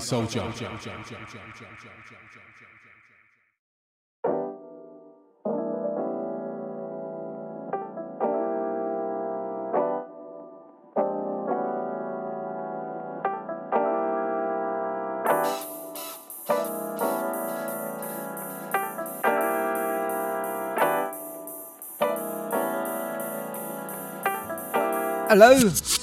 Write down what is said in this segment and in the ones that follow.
Soldier. Hello.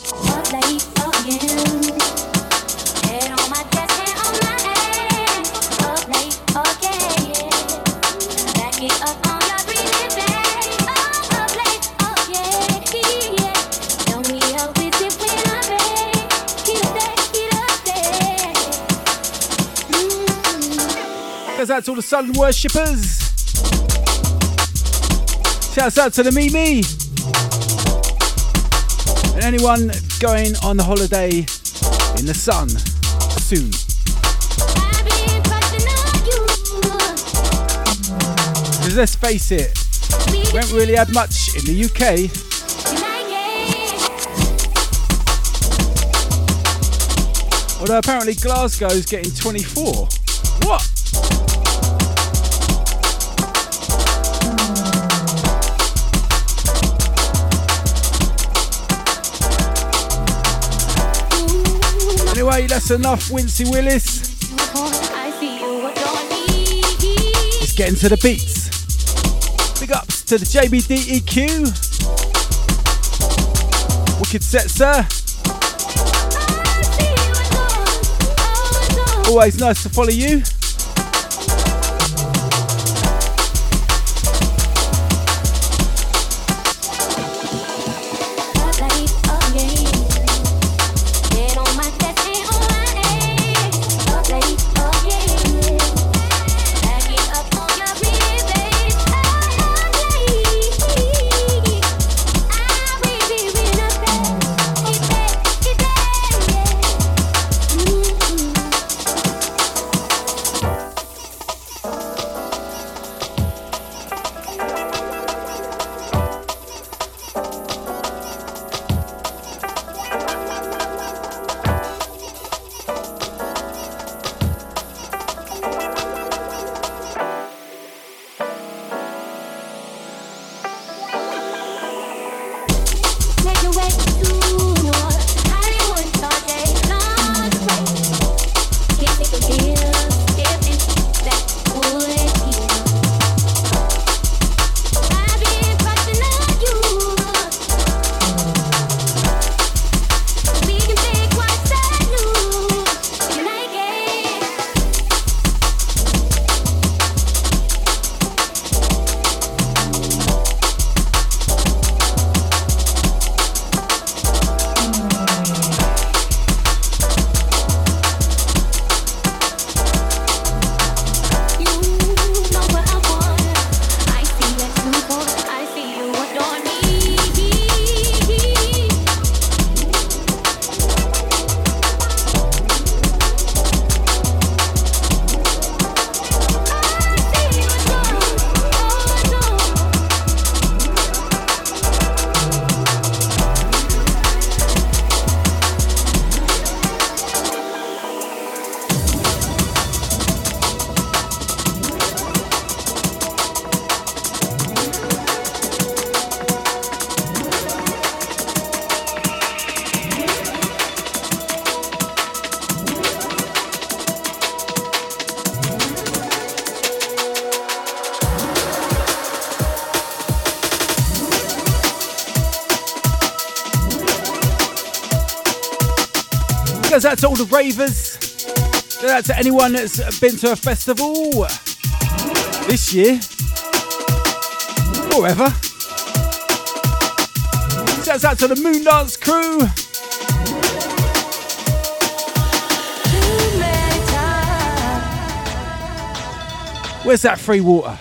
Out to all the sun worshippers. Shouts out to the Mimi. And anyone going on the holiday in the sun soon. Because let's face it, we haven't really had much in the UK. Although apparently Glasgow's getting 24. That's enough, Wincey Willis. Let's get into the beats. Big ups to the JBDEQ. Wicked set, sir. Always nice to follow you. The ravers. Goes out to anyone that's been to a festival this year or ever. Shouts out to the Moon Dance crew. Where's that free water?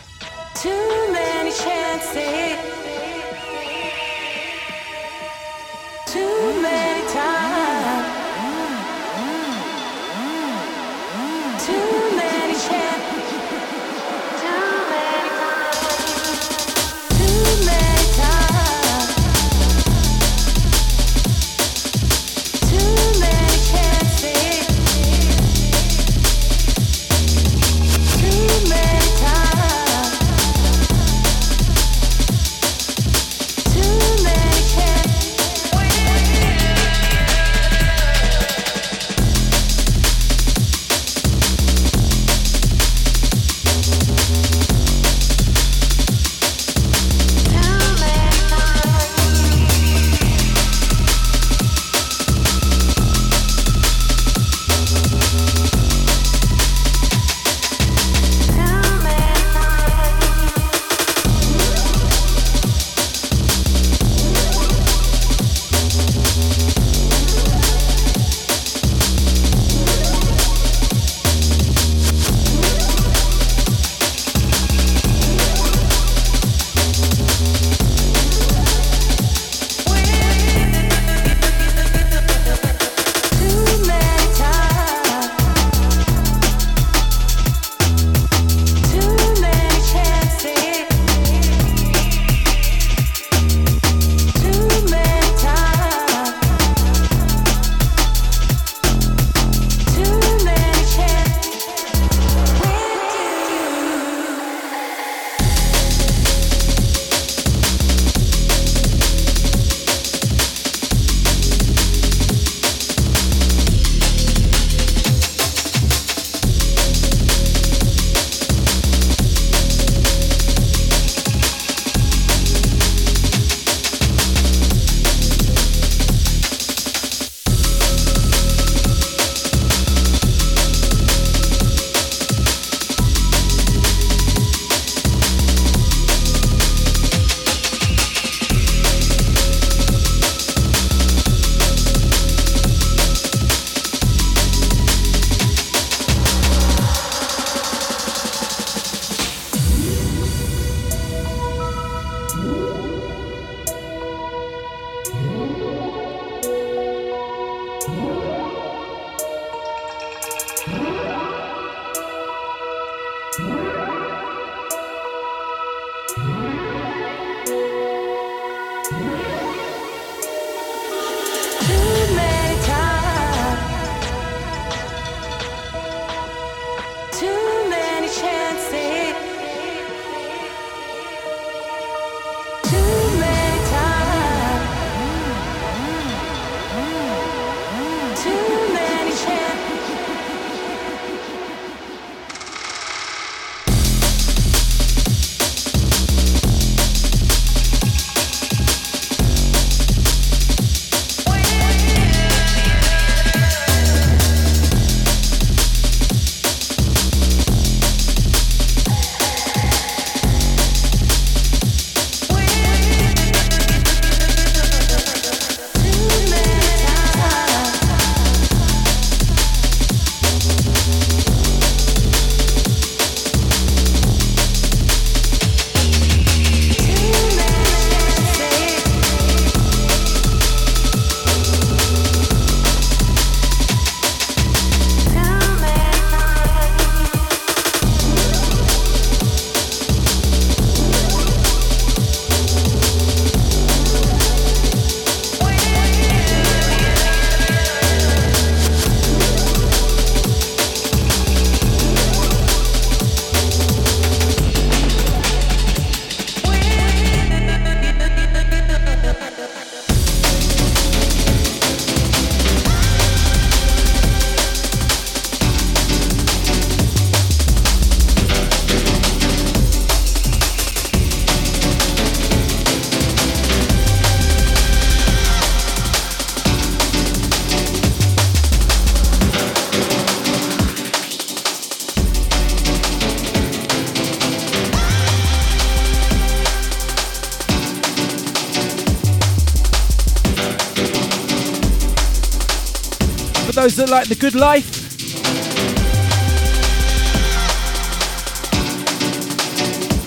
The good life.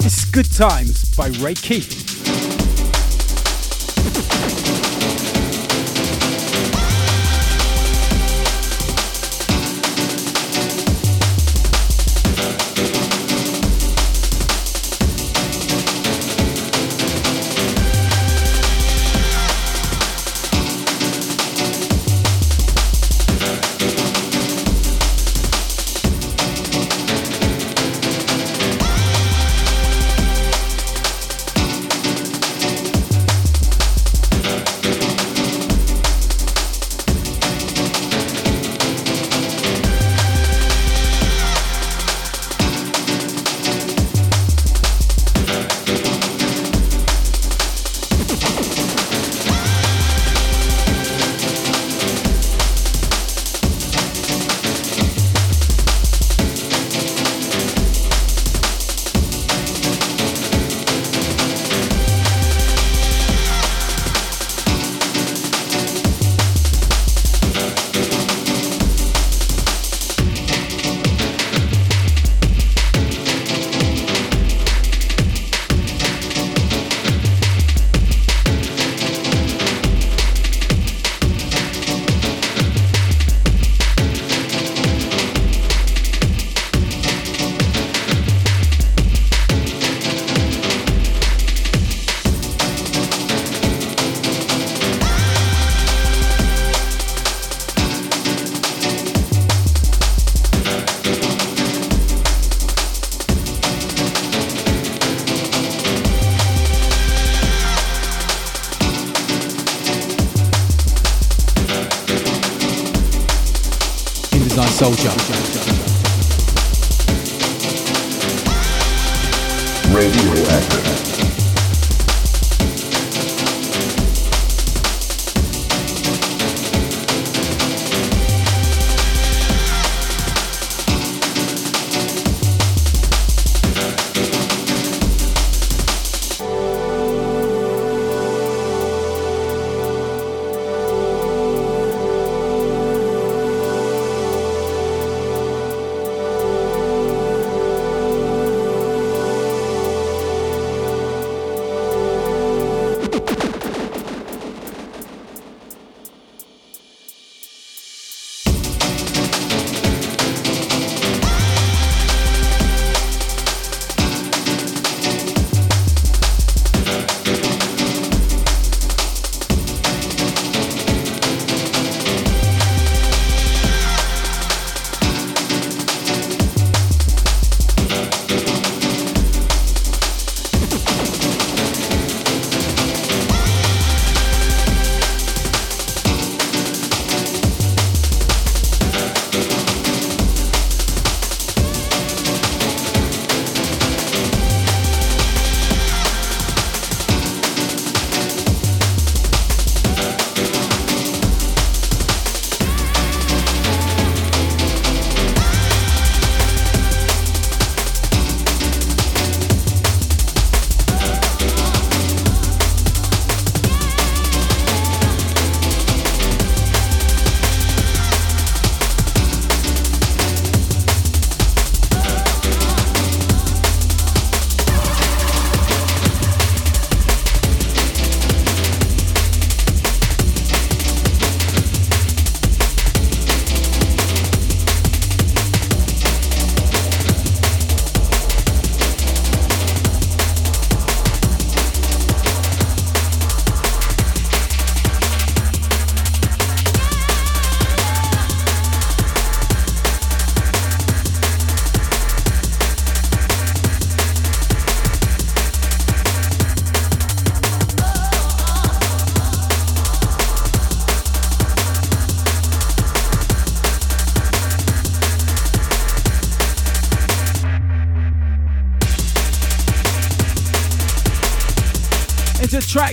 Is Good Times by Ray Keith. Soldier. Radioactive.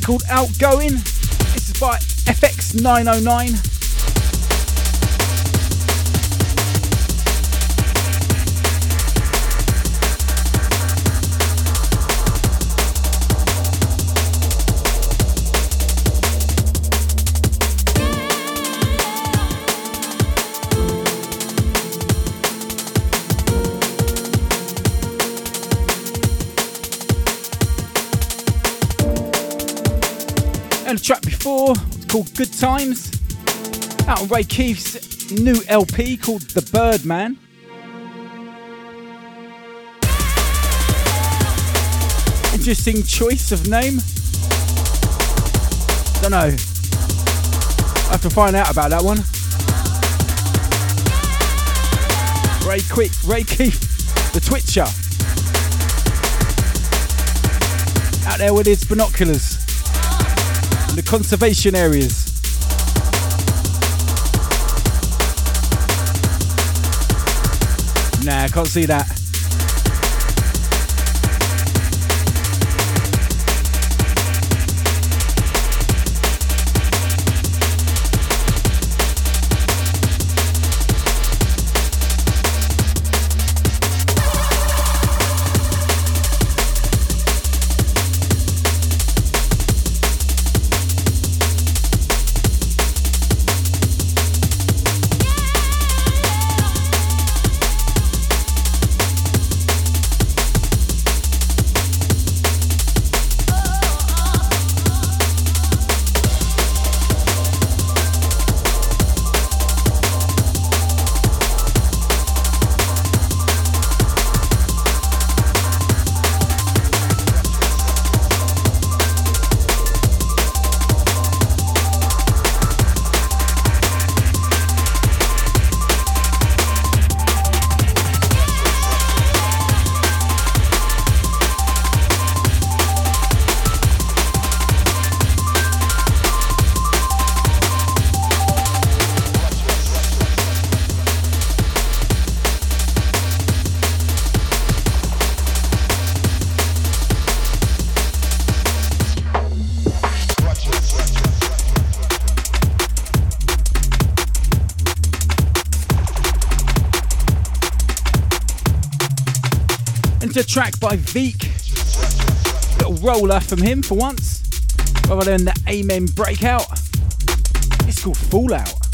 Called Outgoing. This is by FX909. Called Good Times, out on Ray Keith's new LP called The Birdman. Interesting choice of name. Don't know. I have to find out about that one. Ray Quick, Ray Keith, the Twitcher. Out there with his binoculars in the conservation areas. Nah, I can't see that. By Veek. Little roller from him for once, rather than the Amen breakout. It's called Fallout.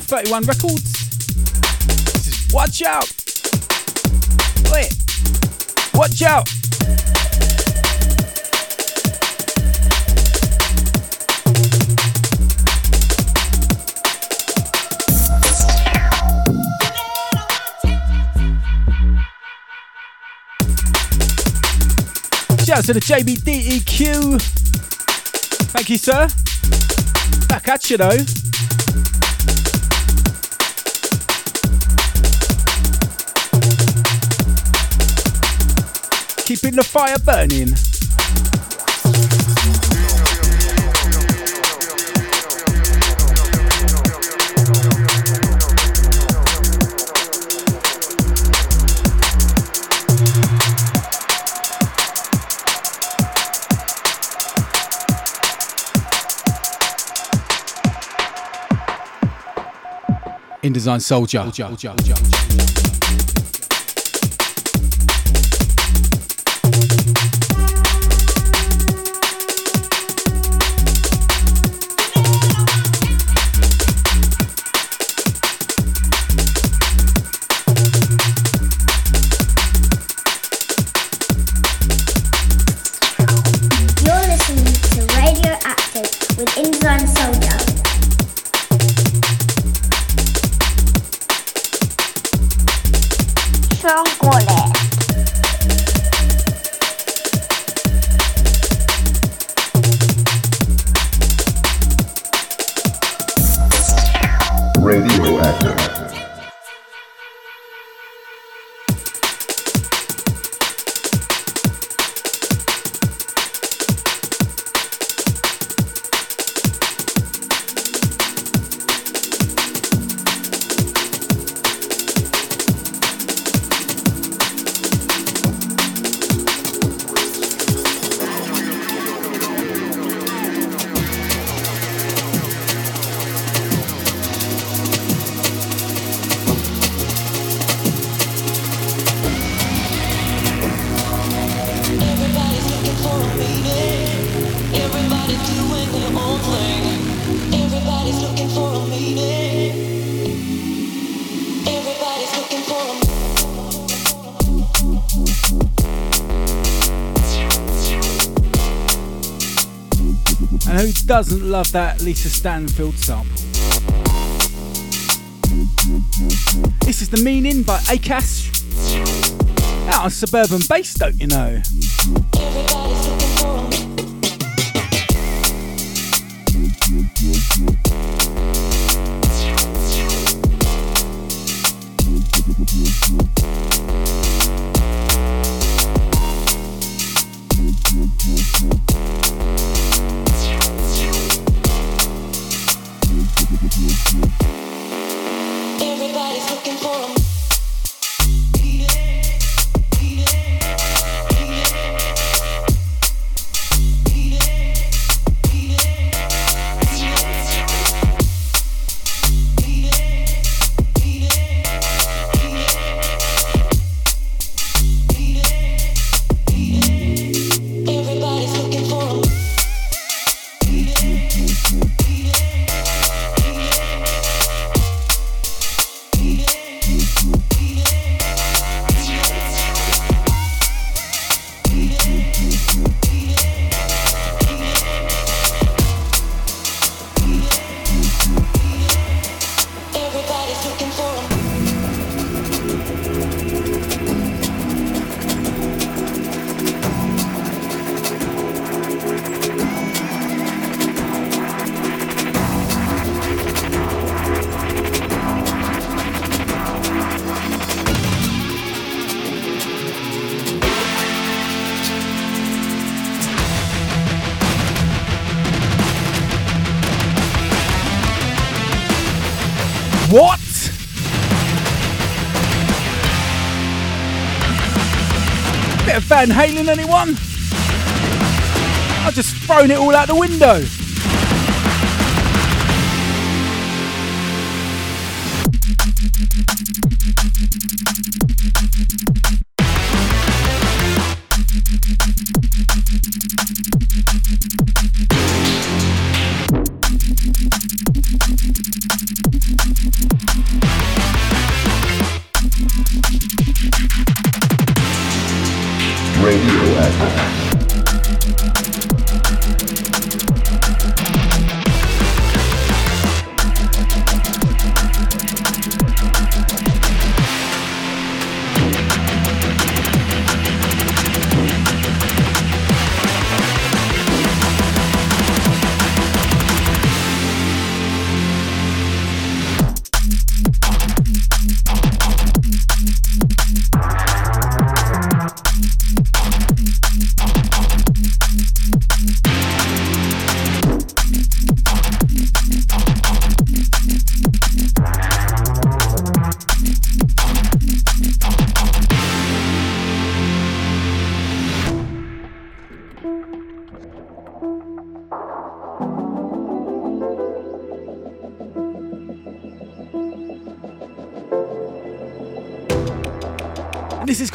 On 31 Records. This is Watch Out! Wait! Watch out! Shout out to the JBDEQ. Thank you, sir. Back at you, though. Keeping the fire burning. InDesign Soldier. You're doesn't love that Lisa Stansfield sample? This is The Meaning by Akash. Out on Suburban Base, don't you know? Van Halen, anyone? I've just thrown it all out the window.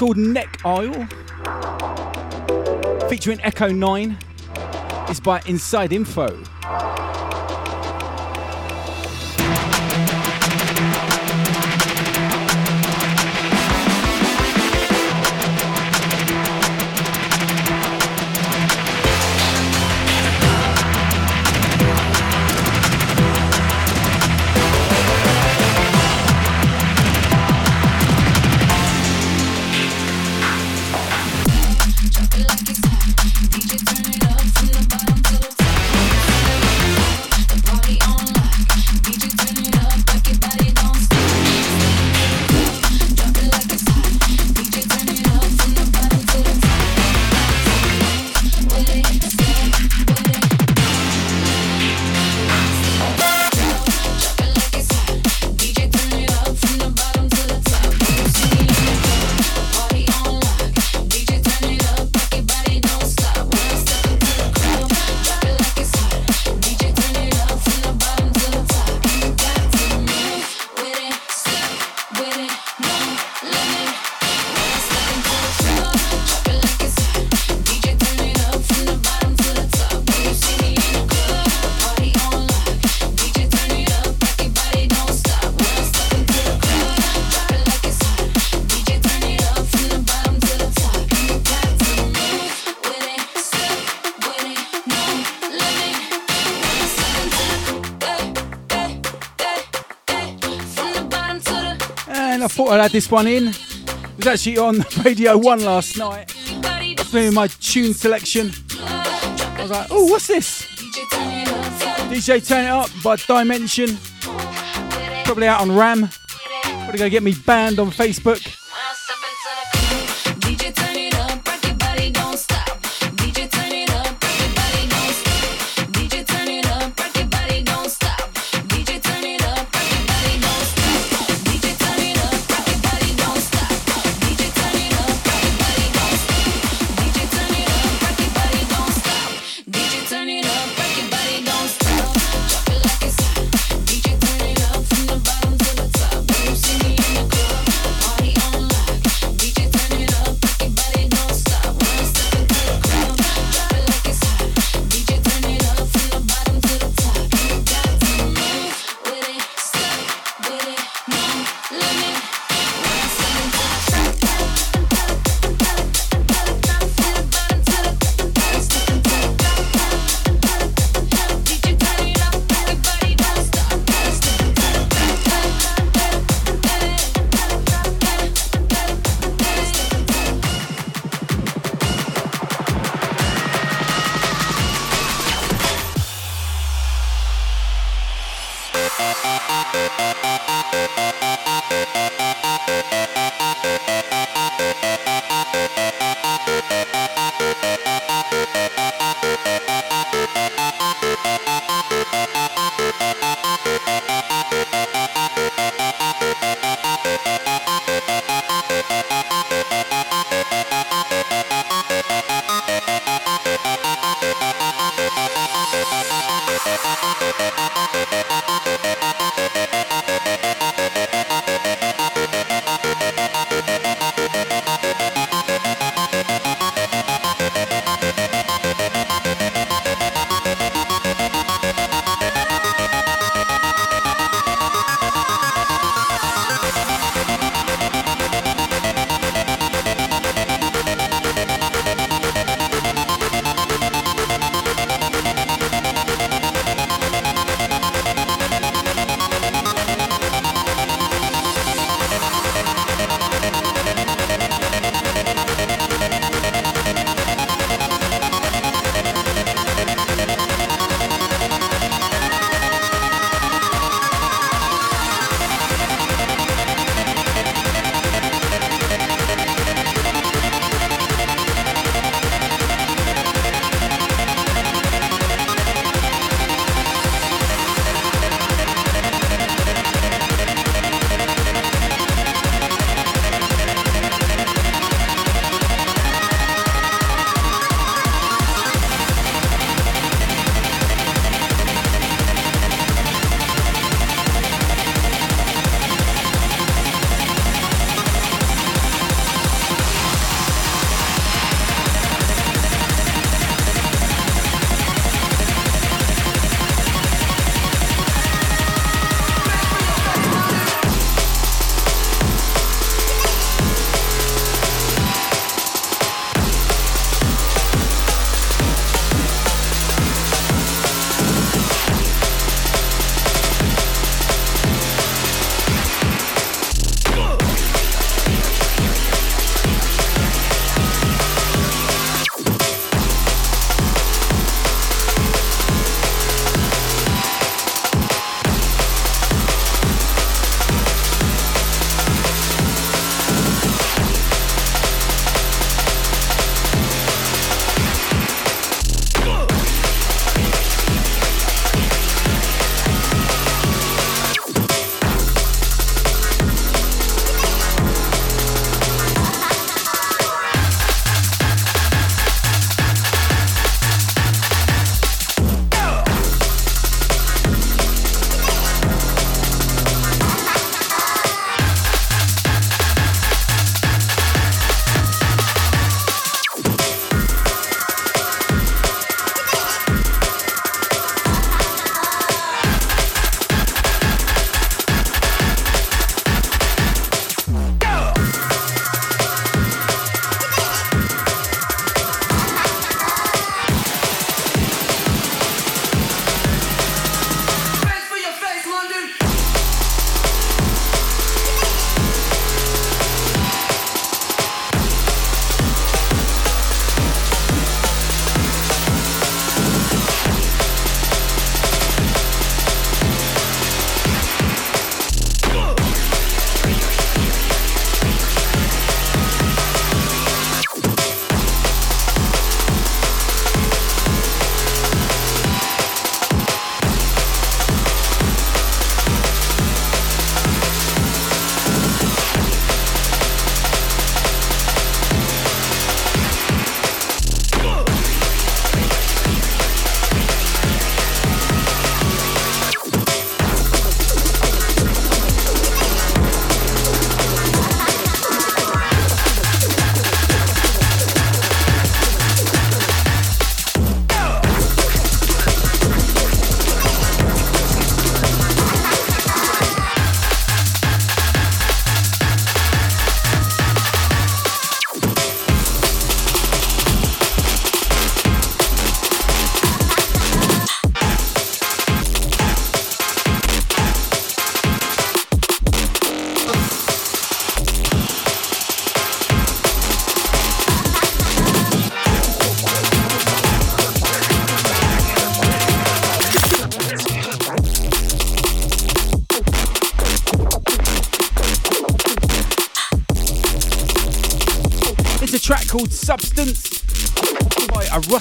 Called Neck Isle, featuring Echo 9. It's by Inside Info. Add this one in. It was actually on Radio 1 last night. I was doing my tune selection. I was like, oh, what's this? DJ Turn It Up by Dimension. Probably out on RAM. Probably gonna get me banned on Facebook.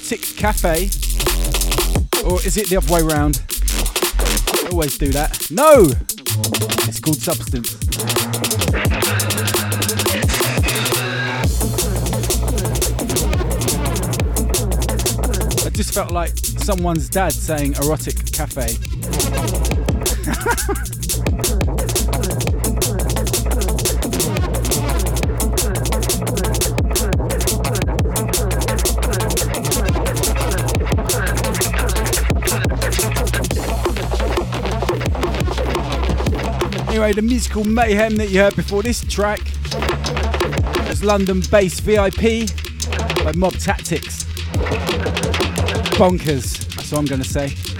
Erotic Cafe. Or is it the other way around? I always do that. No! It's called Substance. I just felt like someone's dad saying Erotic Cafe. Anyway, the musical mayhem that you heard before this track was London based VIP by Mob Tactics. Bonkers, that's what I'm going to say.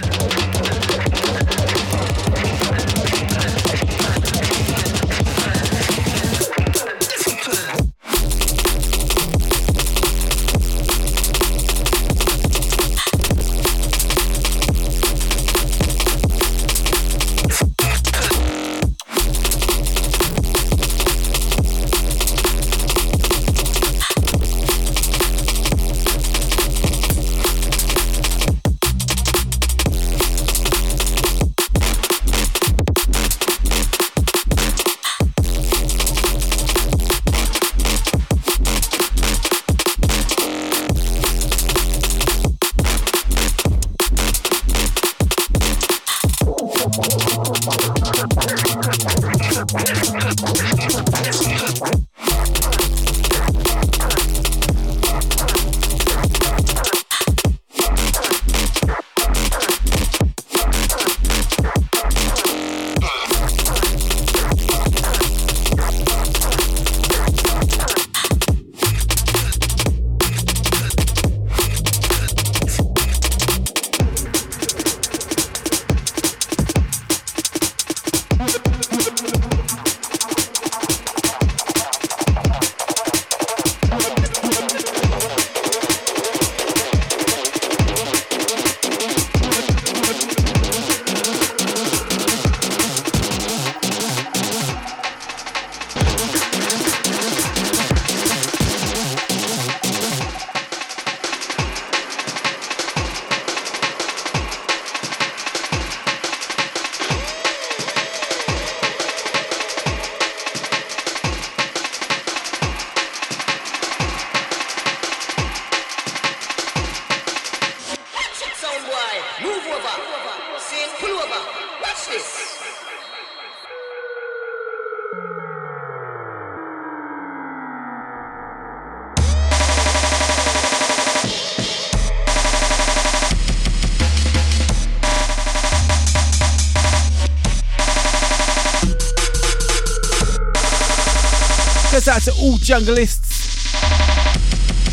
Junglists,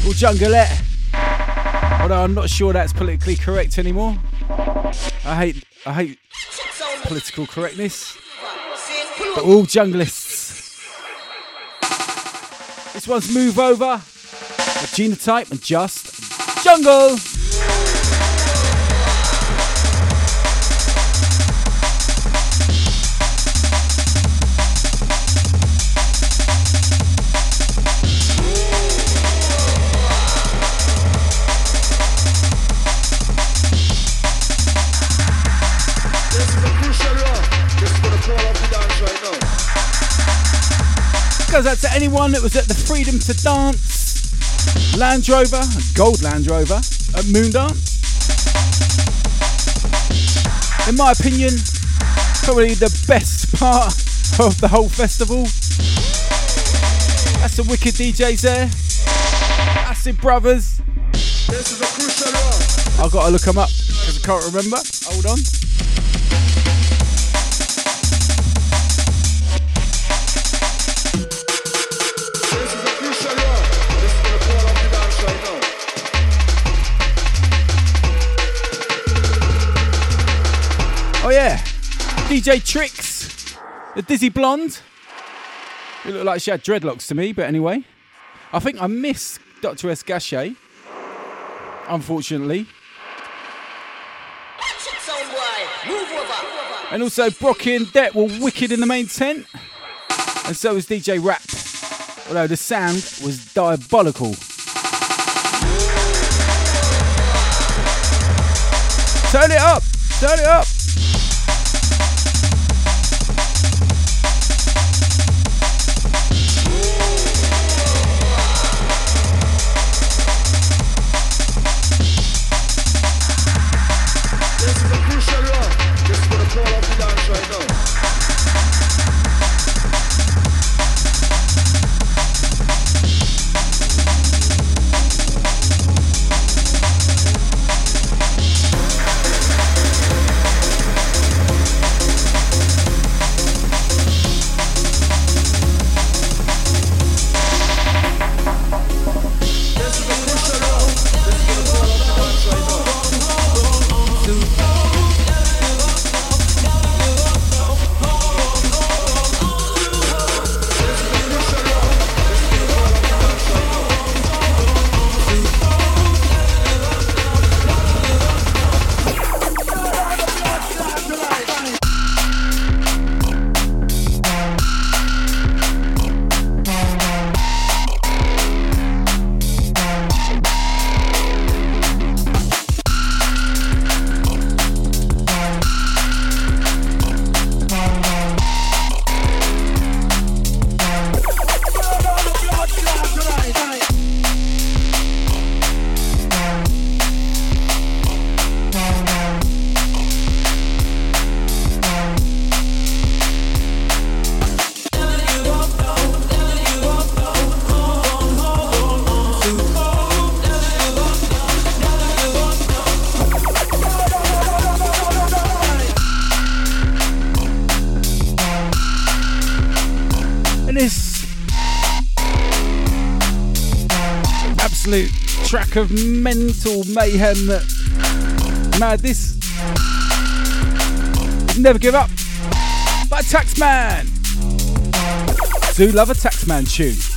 all jungleette. Although I'm not sure that's politically correct anymore. I hate, I hate political correctness. But all junglists. This one's Move Over, a Genotype, and Just Jungle. Goes out to anyone that was at the Freedom to Dance Land Rover, Gold Land Rover at Moondance. In my opinion, probably the best part of the whole festival. That's the wicked DJs there. Acid Brothers. I've got to look them up because I can't remember. Hold on. yeah. DJ Tricks, the Dizzy Blonde. It looked like she had dreadlocks to me, but anyway. I think I missed Dr. S. Gachet, unfortunately. And also, Brockie and Det were wicked in the main tent. And so was DJ Rap, although the sound was diabolical. Turn it up! Turn it up! Track of mental mayhem mad this never give up by Taxman. Do love a Taxman tune.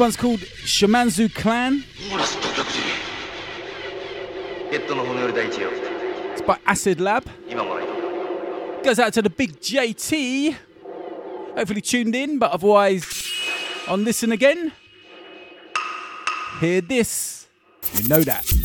One's called Shamanzu Clan. It's by Acid Lab. Goes out to the big JT. Hopefully tuned in, but otherwise on Listen Again. Hear this. You know that.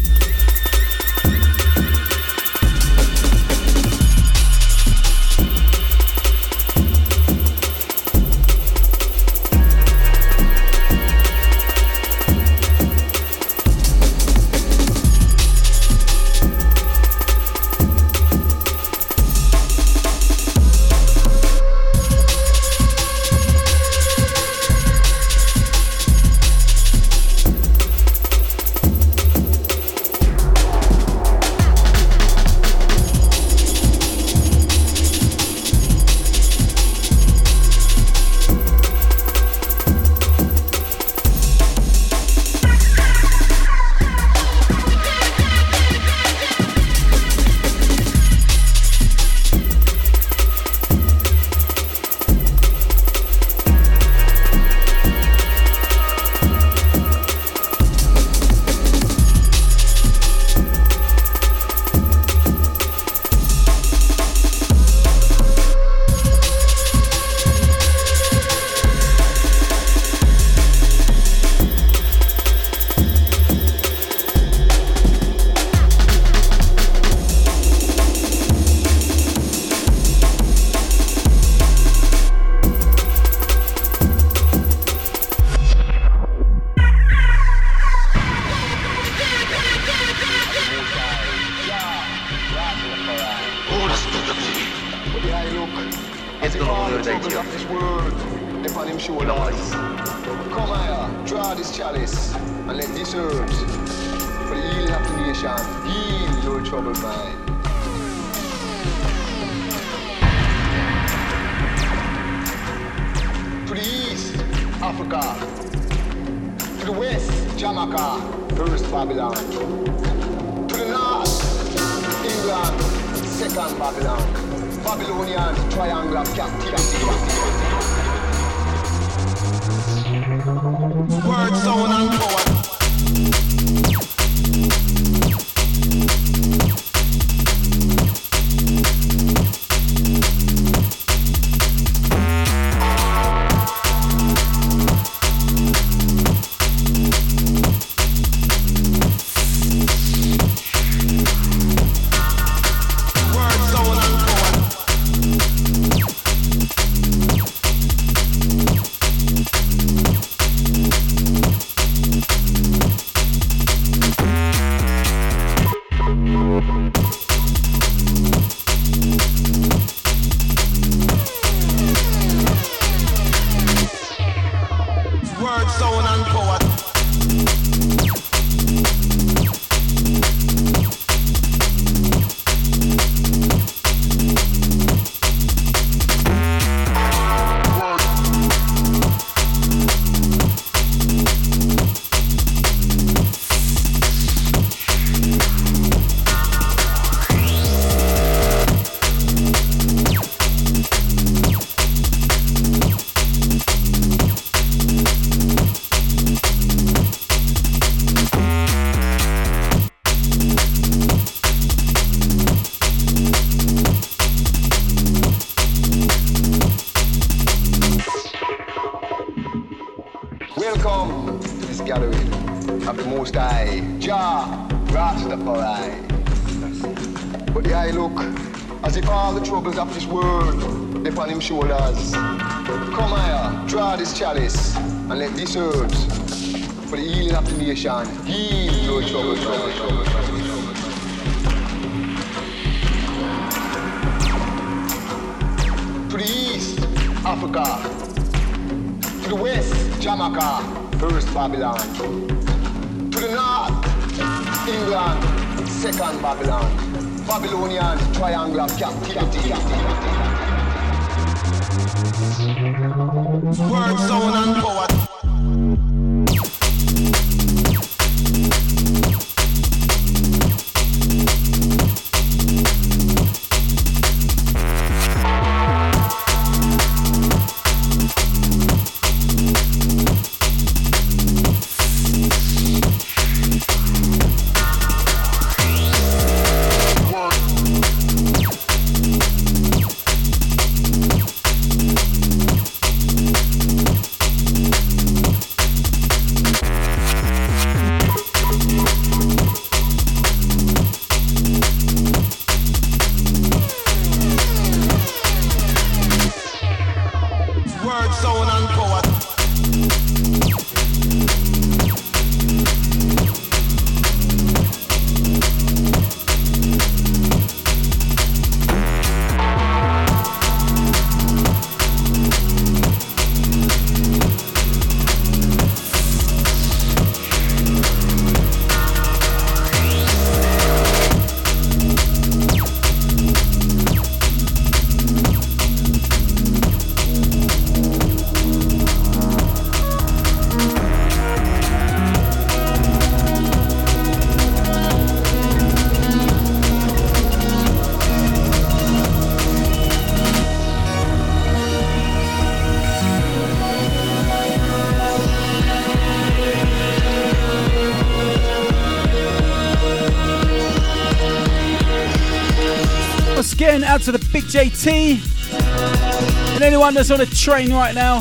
And anyone that's on a train right now.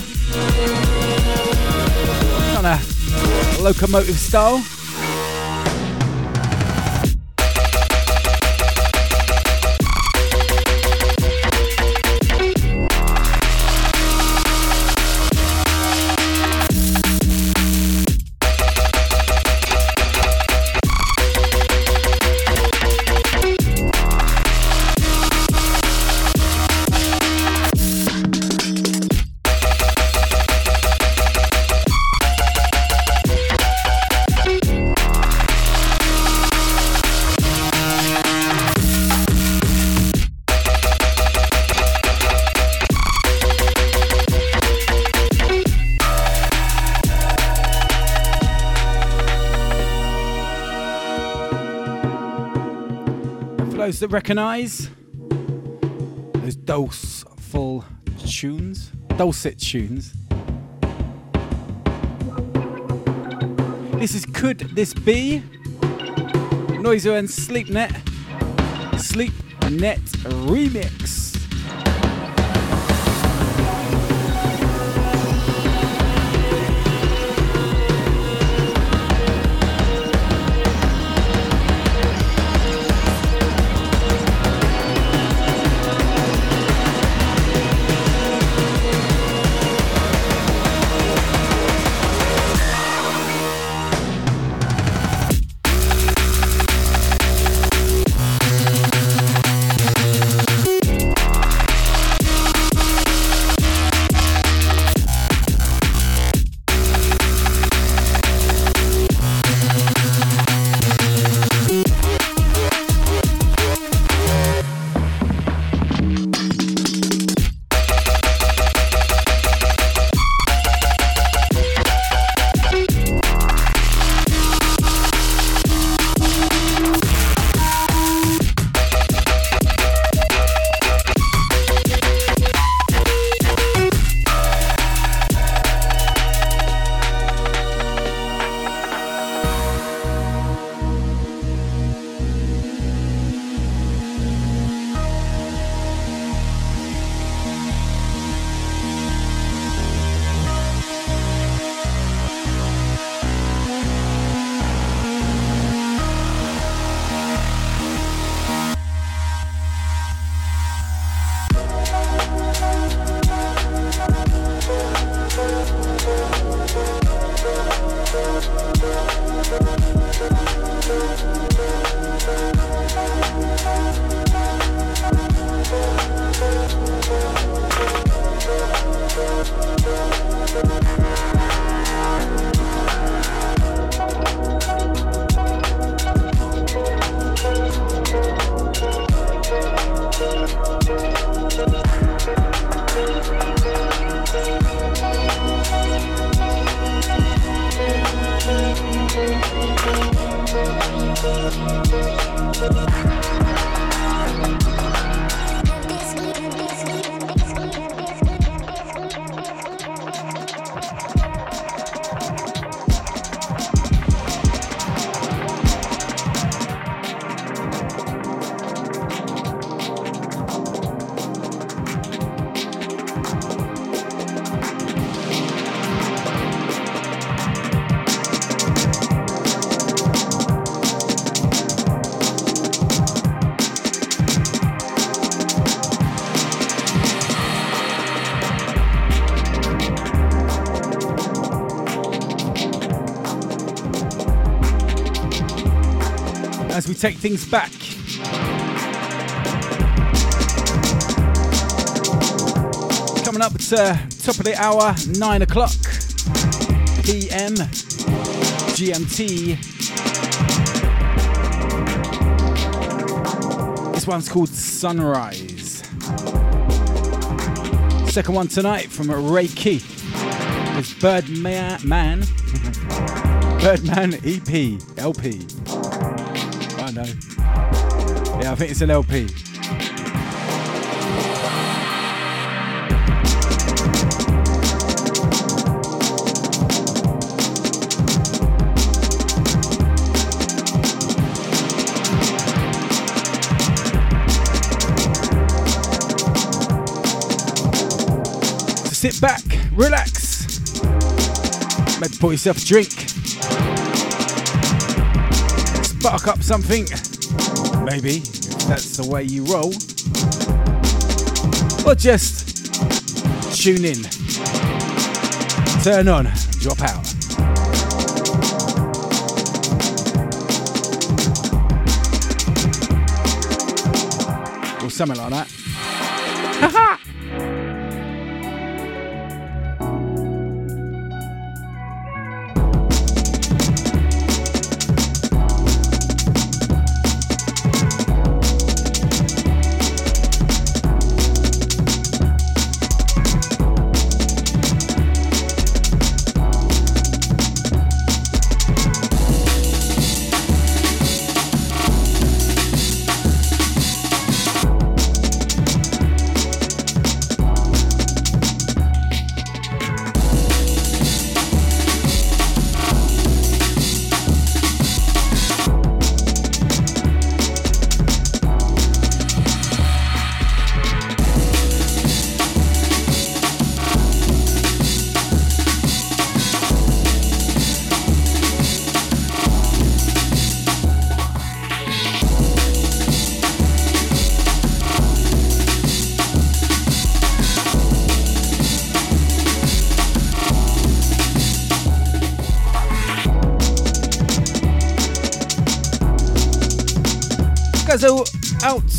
On a locomotive style. Those that recognise those dulceful tunes, dulcet tunes. This is Could This Be? Noiser and Sleepnet. Sleepnet Remix. Take things back. Coming up at uh, top of the hour, 9 o'clock PM GMT. This one's called Sunrise. Second one tonight from Keith. It's Birdman Man. Birdman EP, LP I think it's an LP. So sit back, relax, maybe pour yourself a drink, spark up something, maybe that's the way you roll, or just tune in, turn on, drop out. Or something like that.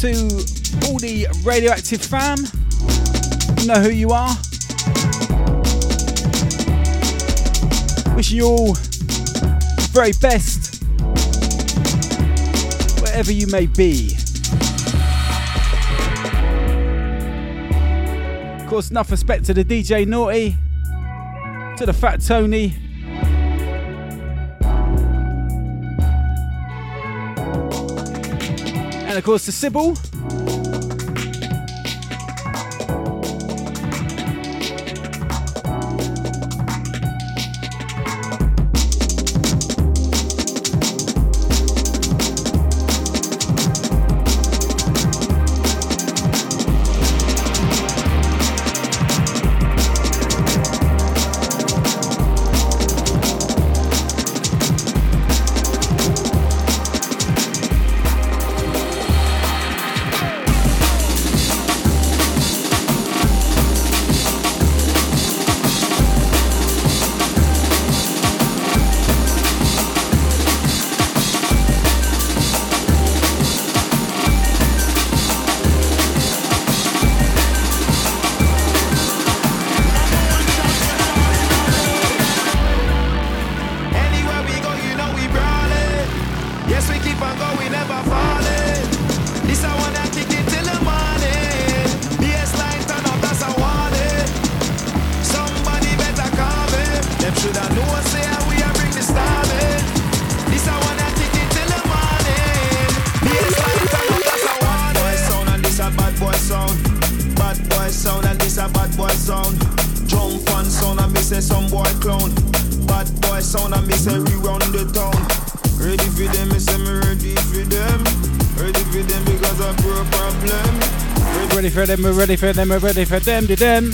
To all the radioactive fam. You know who you are. Wishing you all the very best, wherever you may be. Of course, enough respect to the DJ Naughty, to the Fat Tony. And of course, to Sybil. We're ready for them, we're ready for them, to them.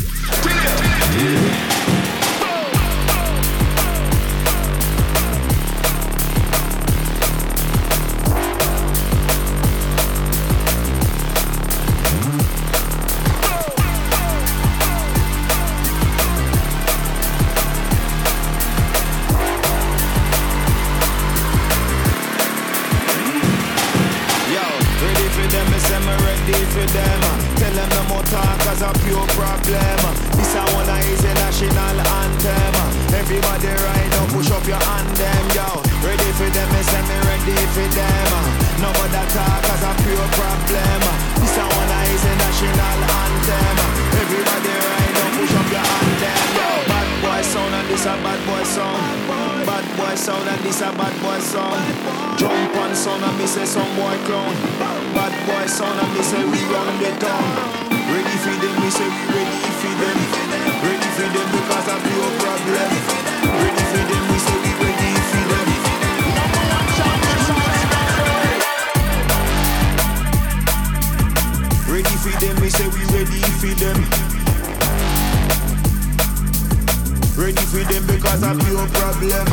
Cause a pure problem.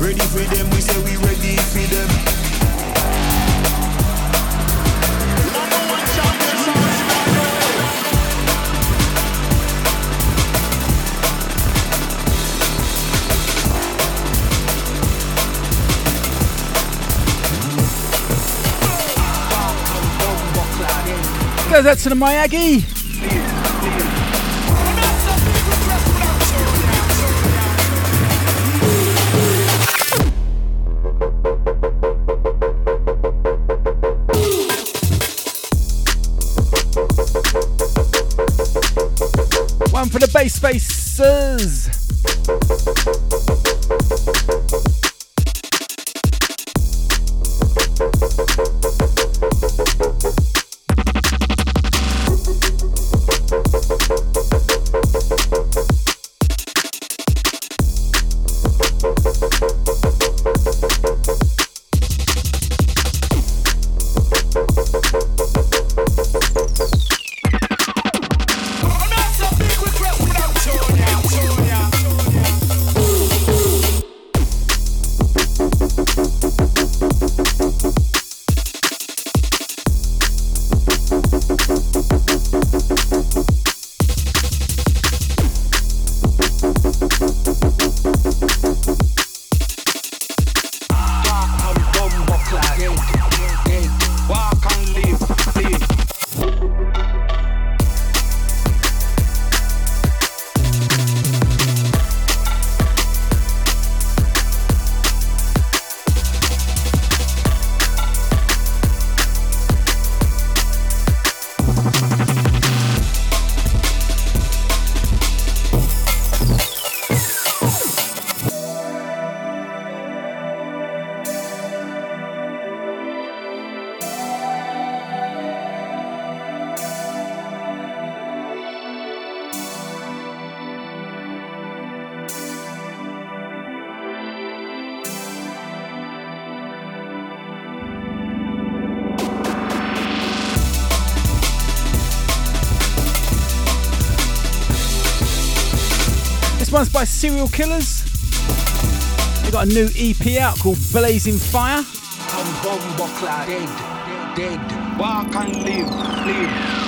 Ready for them, we say we ready for them. Number one Goes out to the Miyagi. Serial Killers. They got a new EP out called Blazing Fire. Dead, dead. Walk and live, live.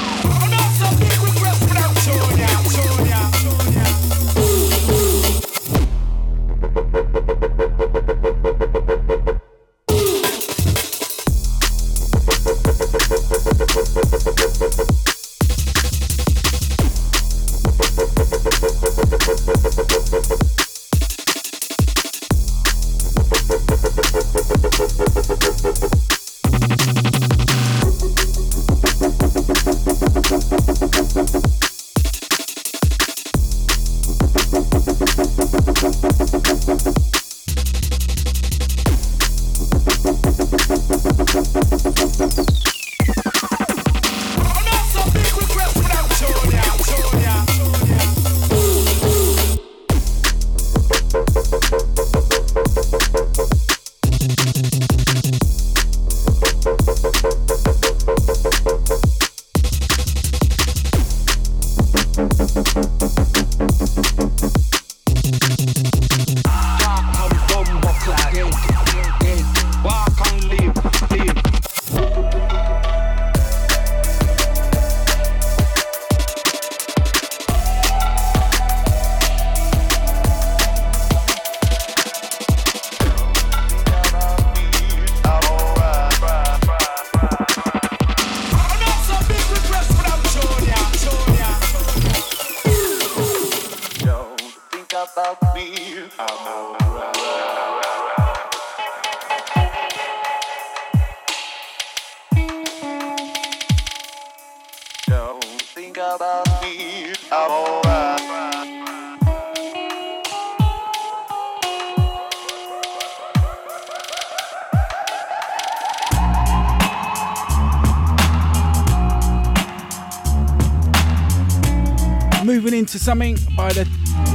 Something by the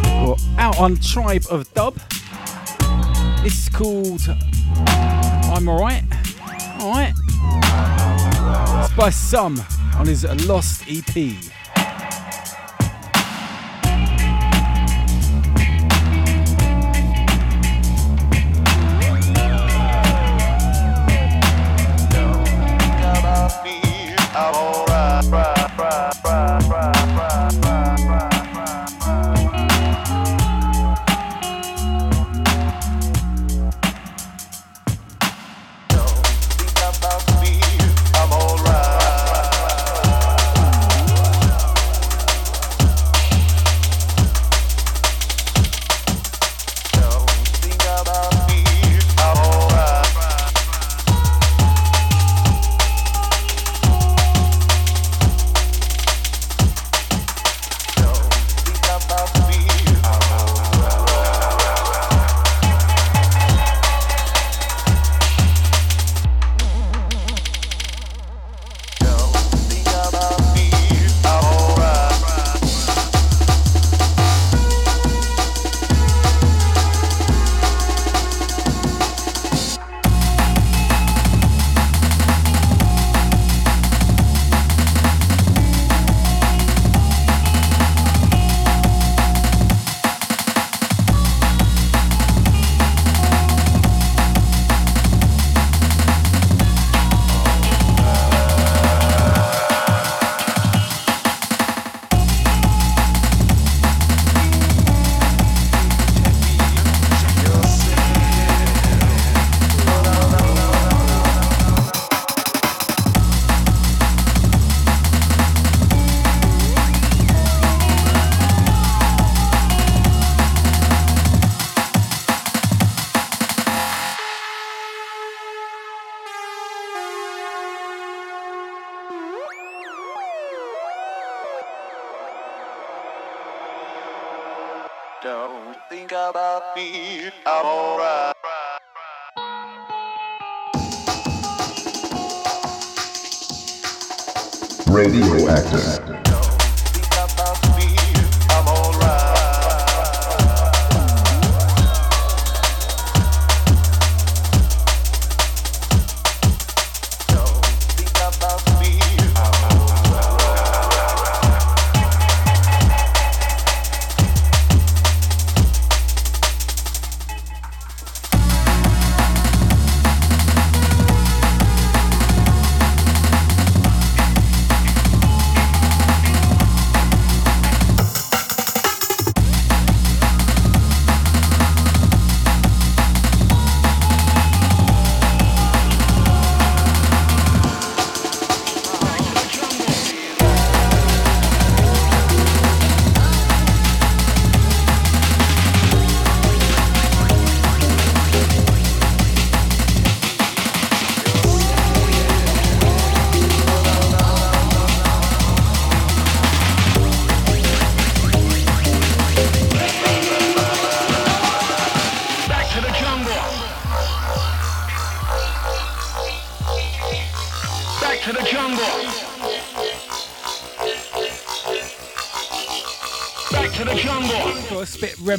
well, out on Tribe of Dub. This is called I'm Alright. Alright. It's by Some on his Lost EP.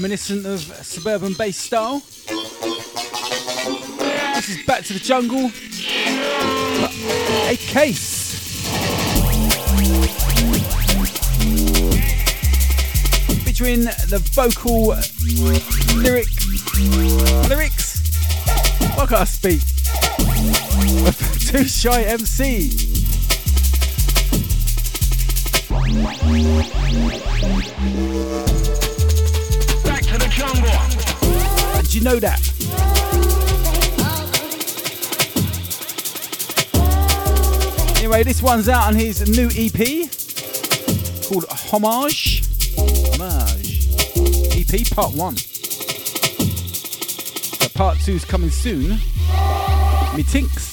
Reminiscent of Suburban Base style. This is Back to the Jungle. A case. Featuring the vocal lyric lyrics. Why can't I speak? Too Shy MC. Know that? Anyway, this one's out on his new EP called Homage. Homage. EP Part 1. So Part 2's coming soon. Me tinks.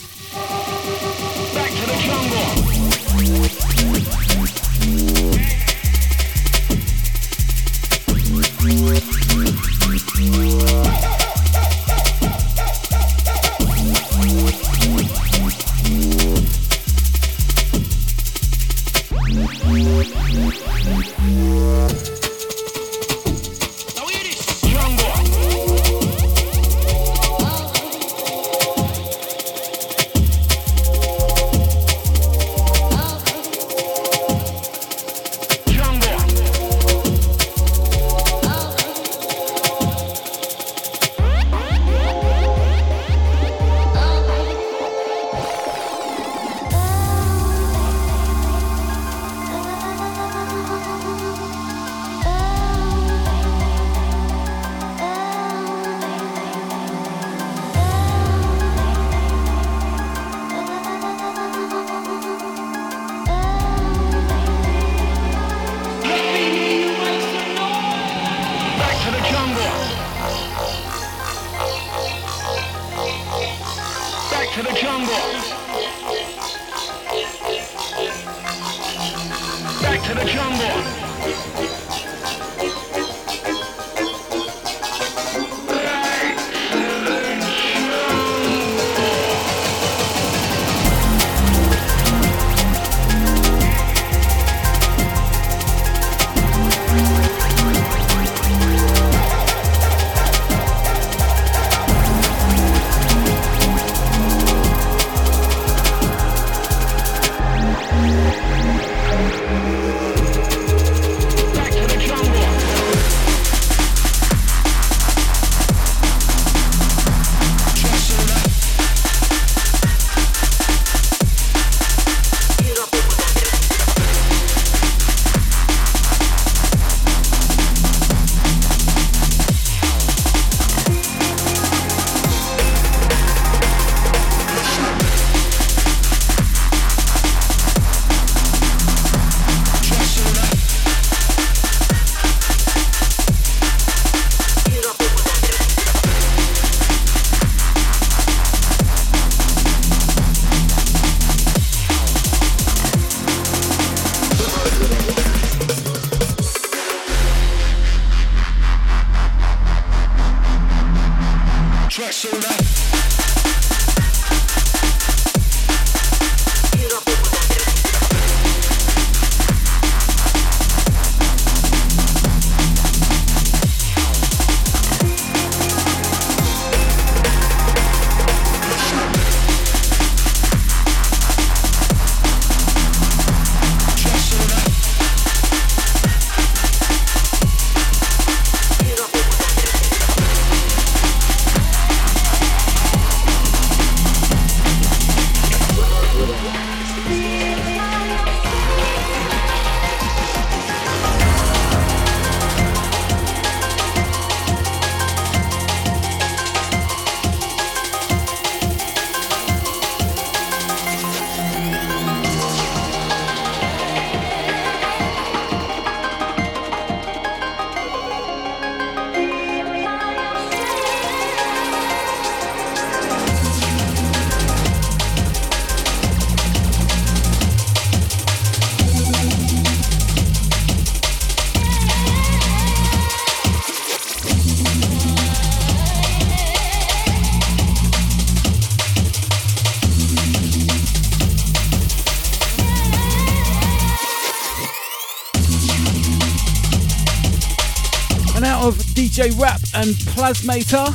DJ Rap and Plasmator.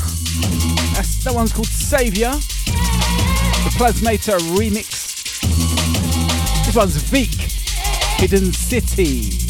That's, that one's called Savior. The Plasmator remix. This one's Vic, Hidden City.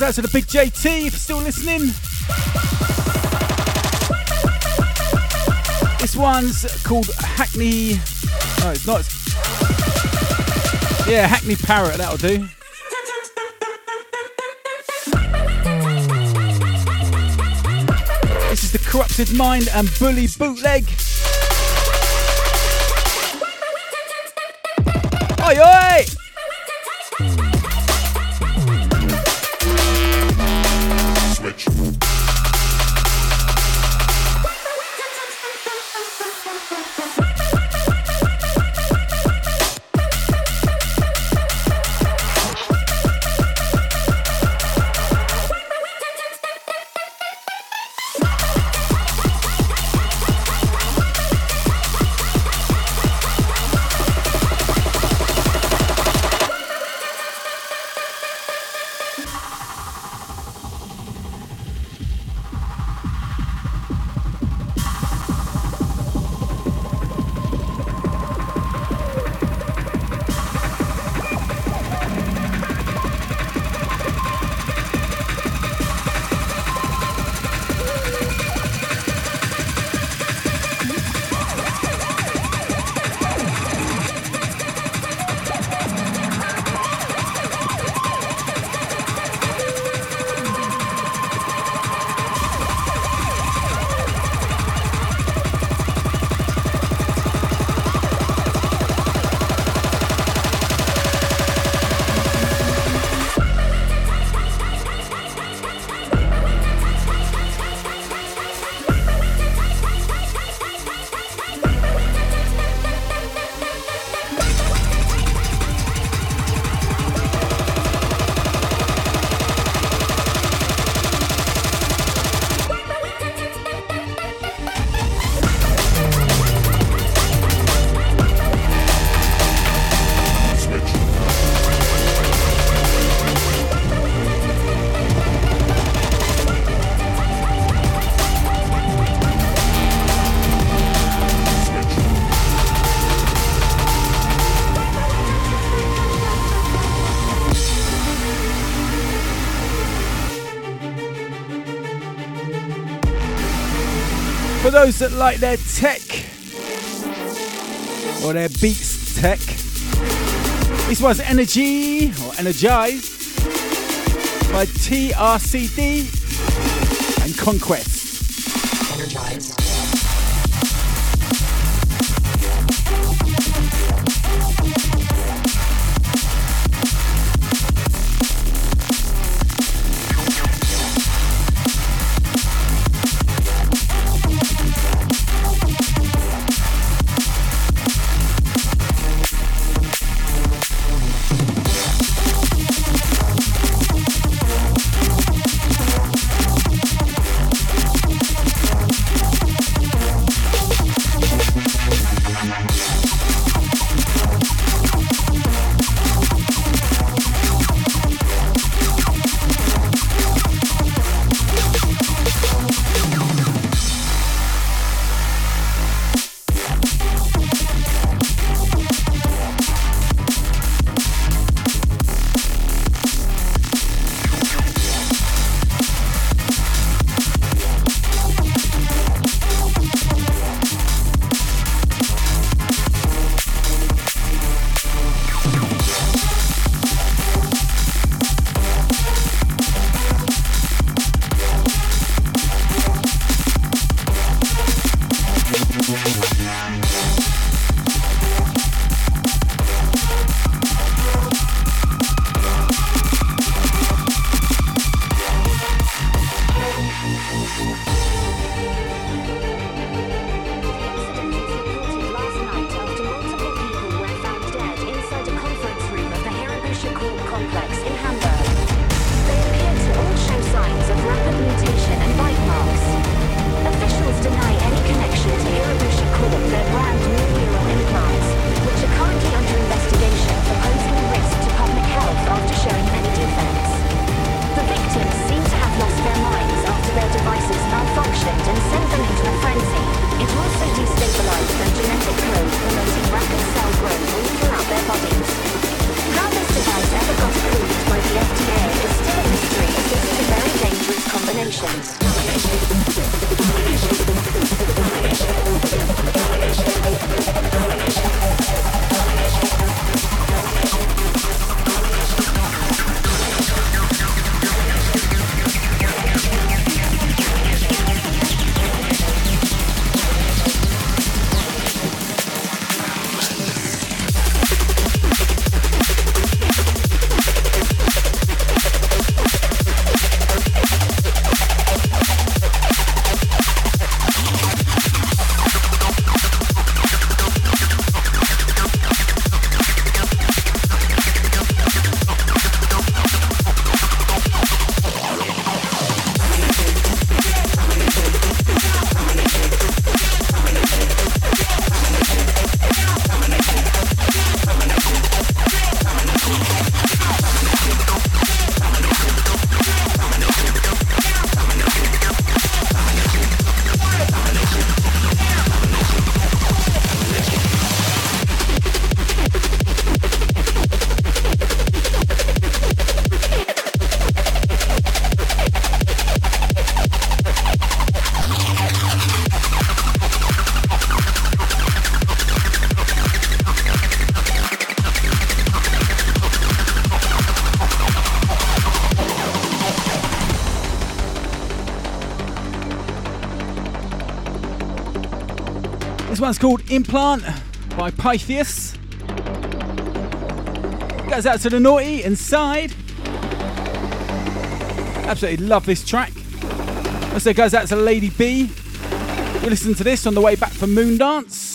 Goes out to the big JT if you're still listening. This one's called Hackney. No, it's not. Yeah, Hackney Parrot, that'll do. This is the Corrupted Mind and Bully Bootleg. Those that like their tech or their beats tech, this was Energy or Energize by TRCD and Conquest. Energize. one's called Implant by Pythias. Goes out to the naughty inside. Absolutely love this track. Also goes out to Lady B. We listened to this on the way back from Moondance.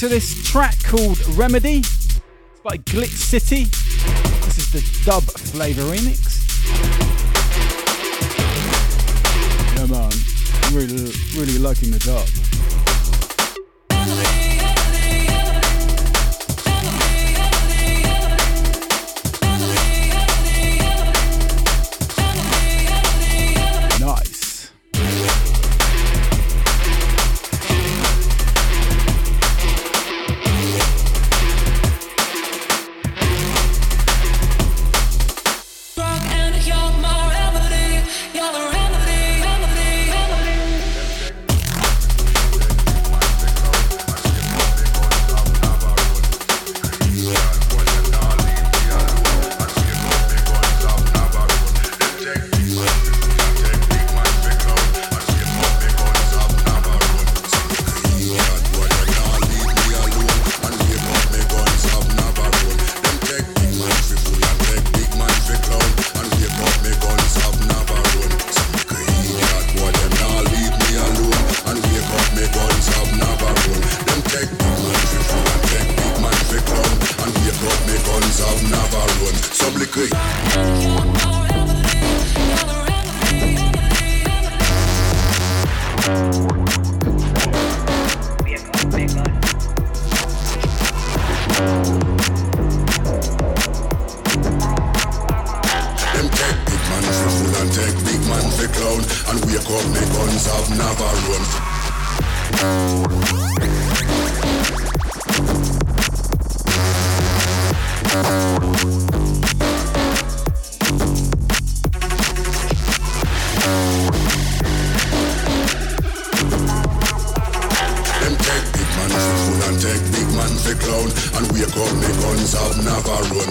to this track called Remedy. It's by Glitch City. This is the dub flavor remix. Come on, I'm really, really liking the dub. man take big man for clown. And wake up me guns have never run Them take big man for fool and take big man for clown. And guns have never run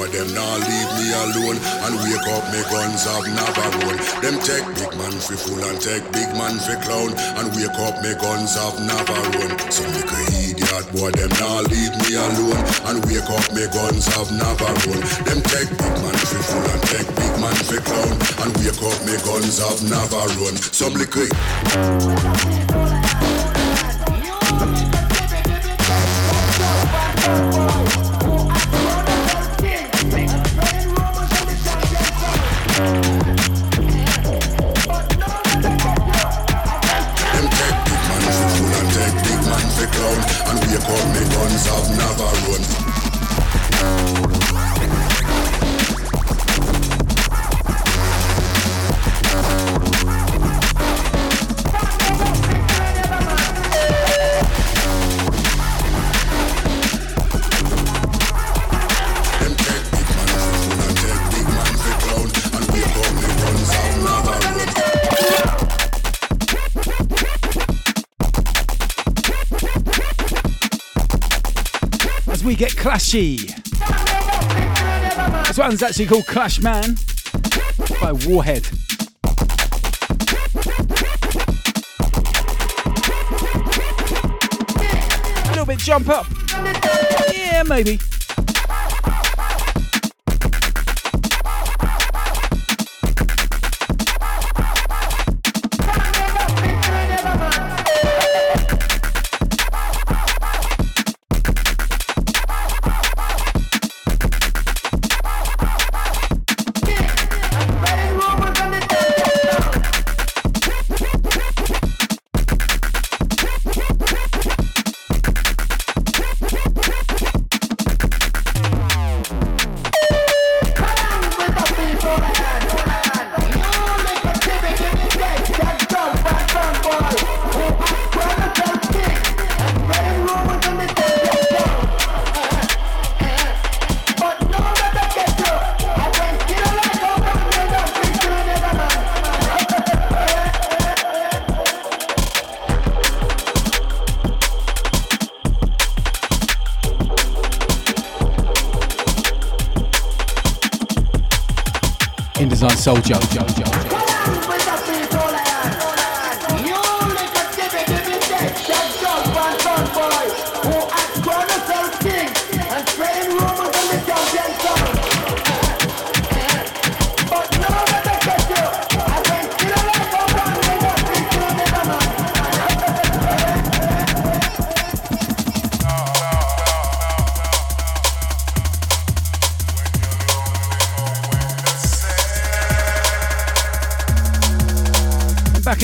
know them now leave me alone and wake up me guns of Navarone. Them take big man for fool and take big man for clown and wake up me guns of Navarone. Some little idiot boy them now leave me alone and wake up me guns of Navarone. Them take big man for fool and take big man for clown and wake up me guns of Navarone. Some little Oh This one's actually called Clash Man by Warhead. A little bit jump up. Yeah, maybe.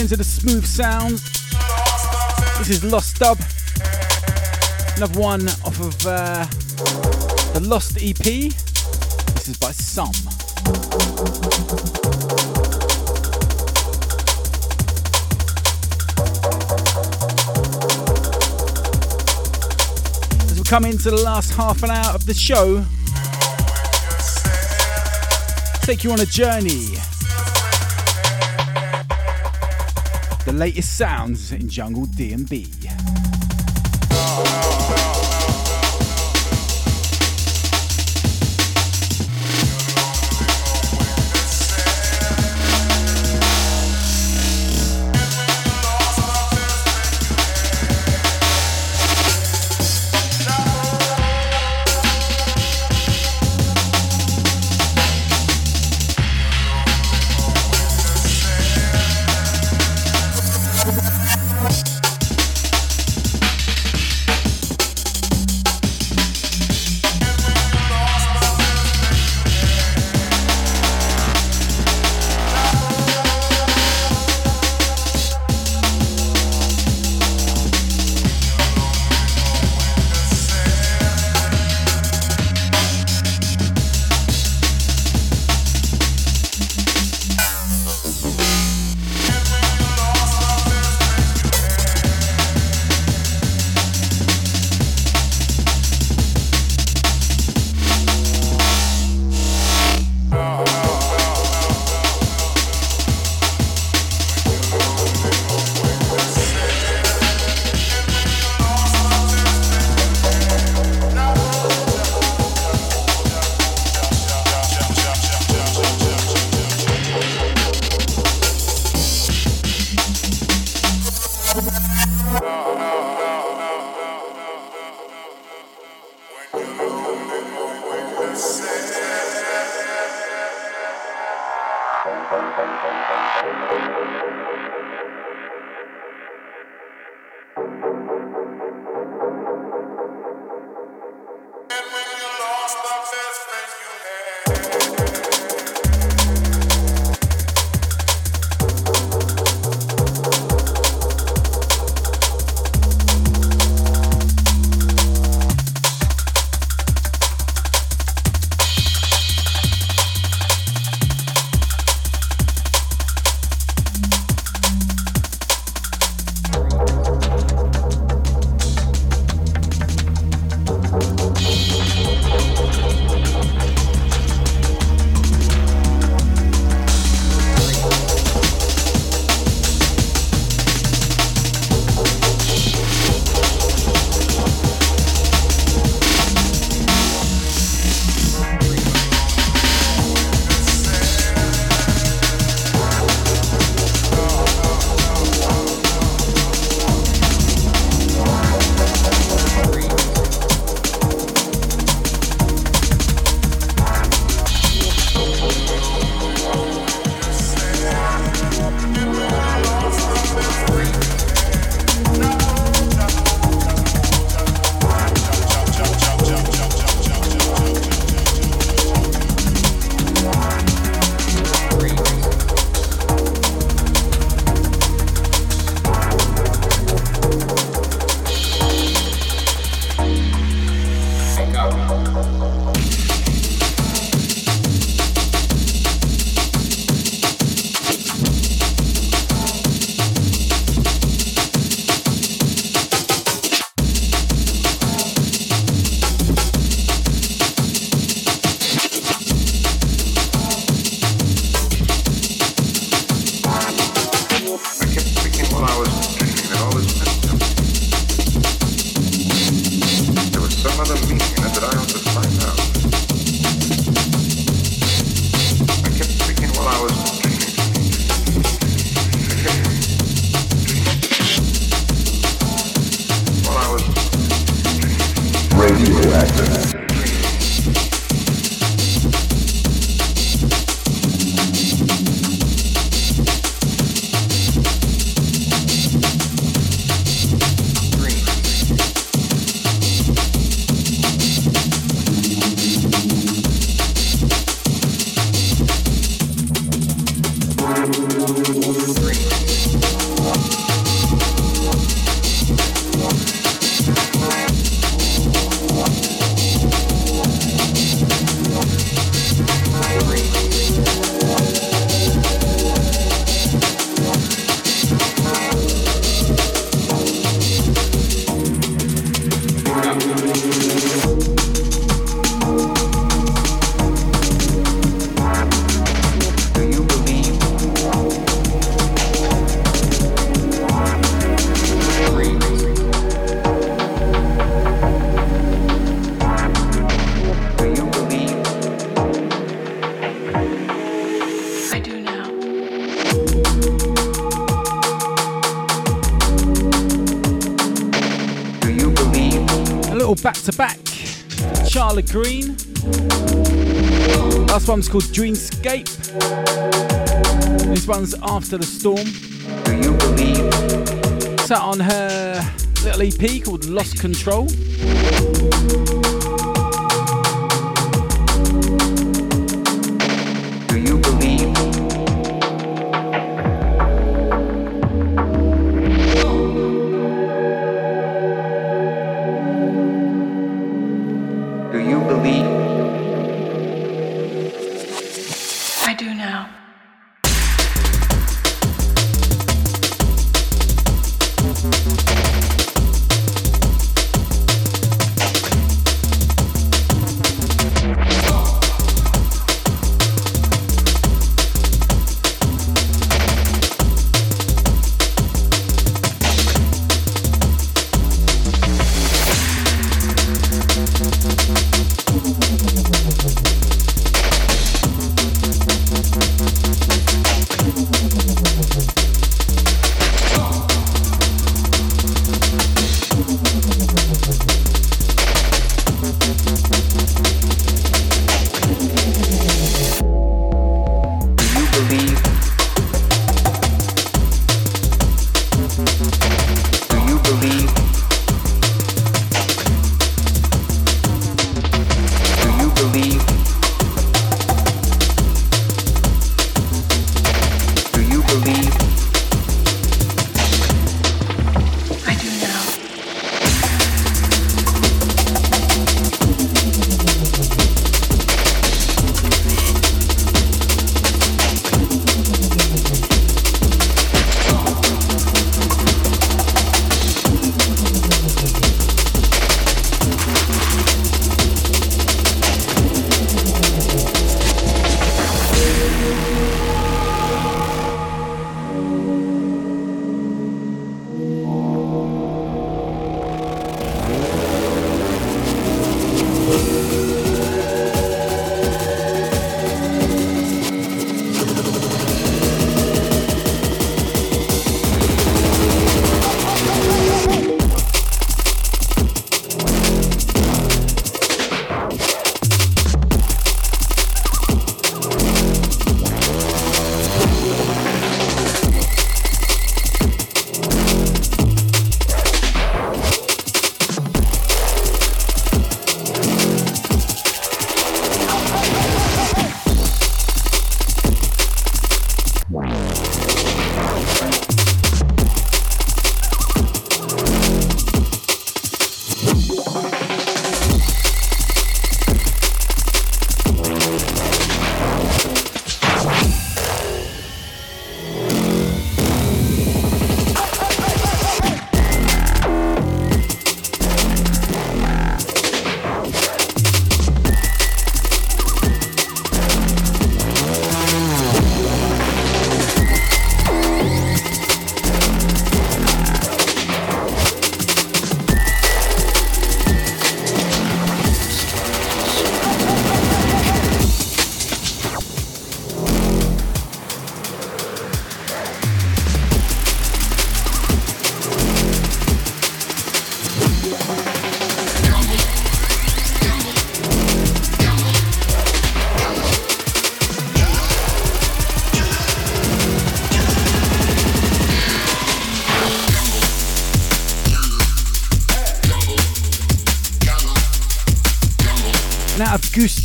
Into the smooth sounds. This is Lost Dub. Another one off of uh, the Lost EP. This is by Some. As we come into the last half an hour of the show, take you on a journey the latest sounds in jungle D&B. Green. Last one's called Dreamscape. This one's After the Storm. Do you believe? Sat on her little EP called Lost Control.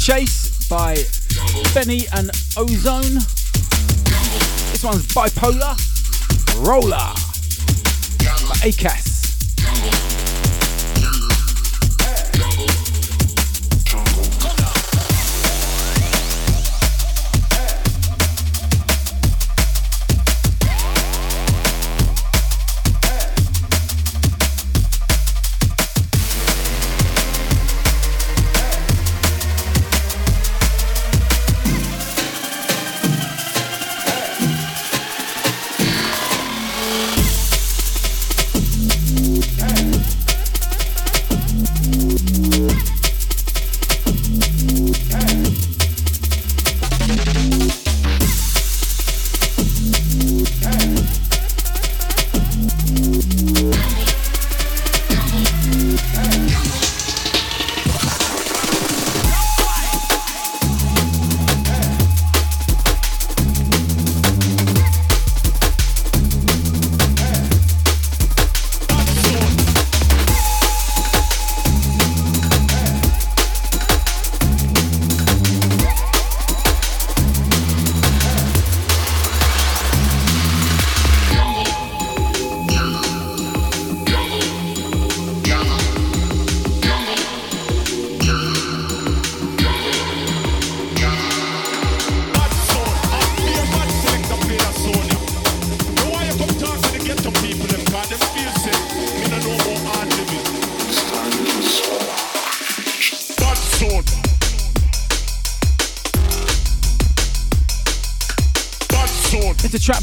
Chase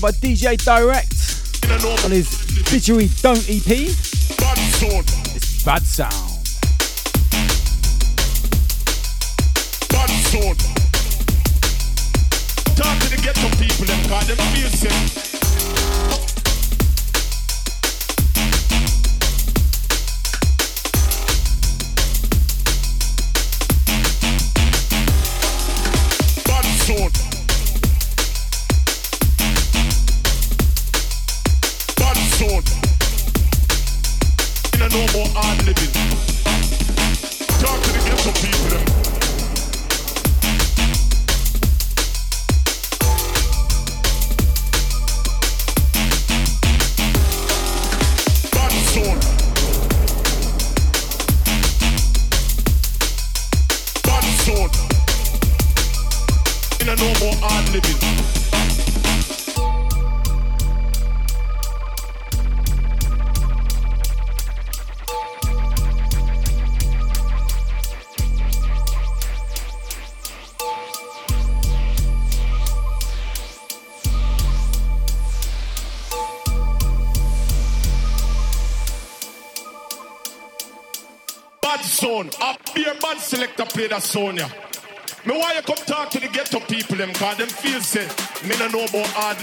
by DJ Direct on his Don't EP. It's Bad Sound. Sonia. Me why you come talk to the ghetto people them cause them feel say me no know about hard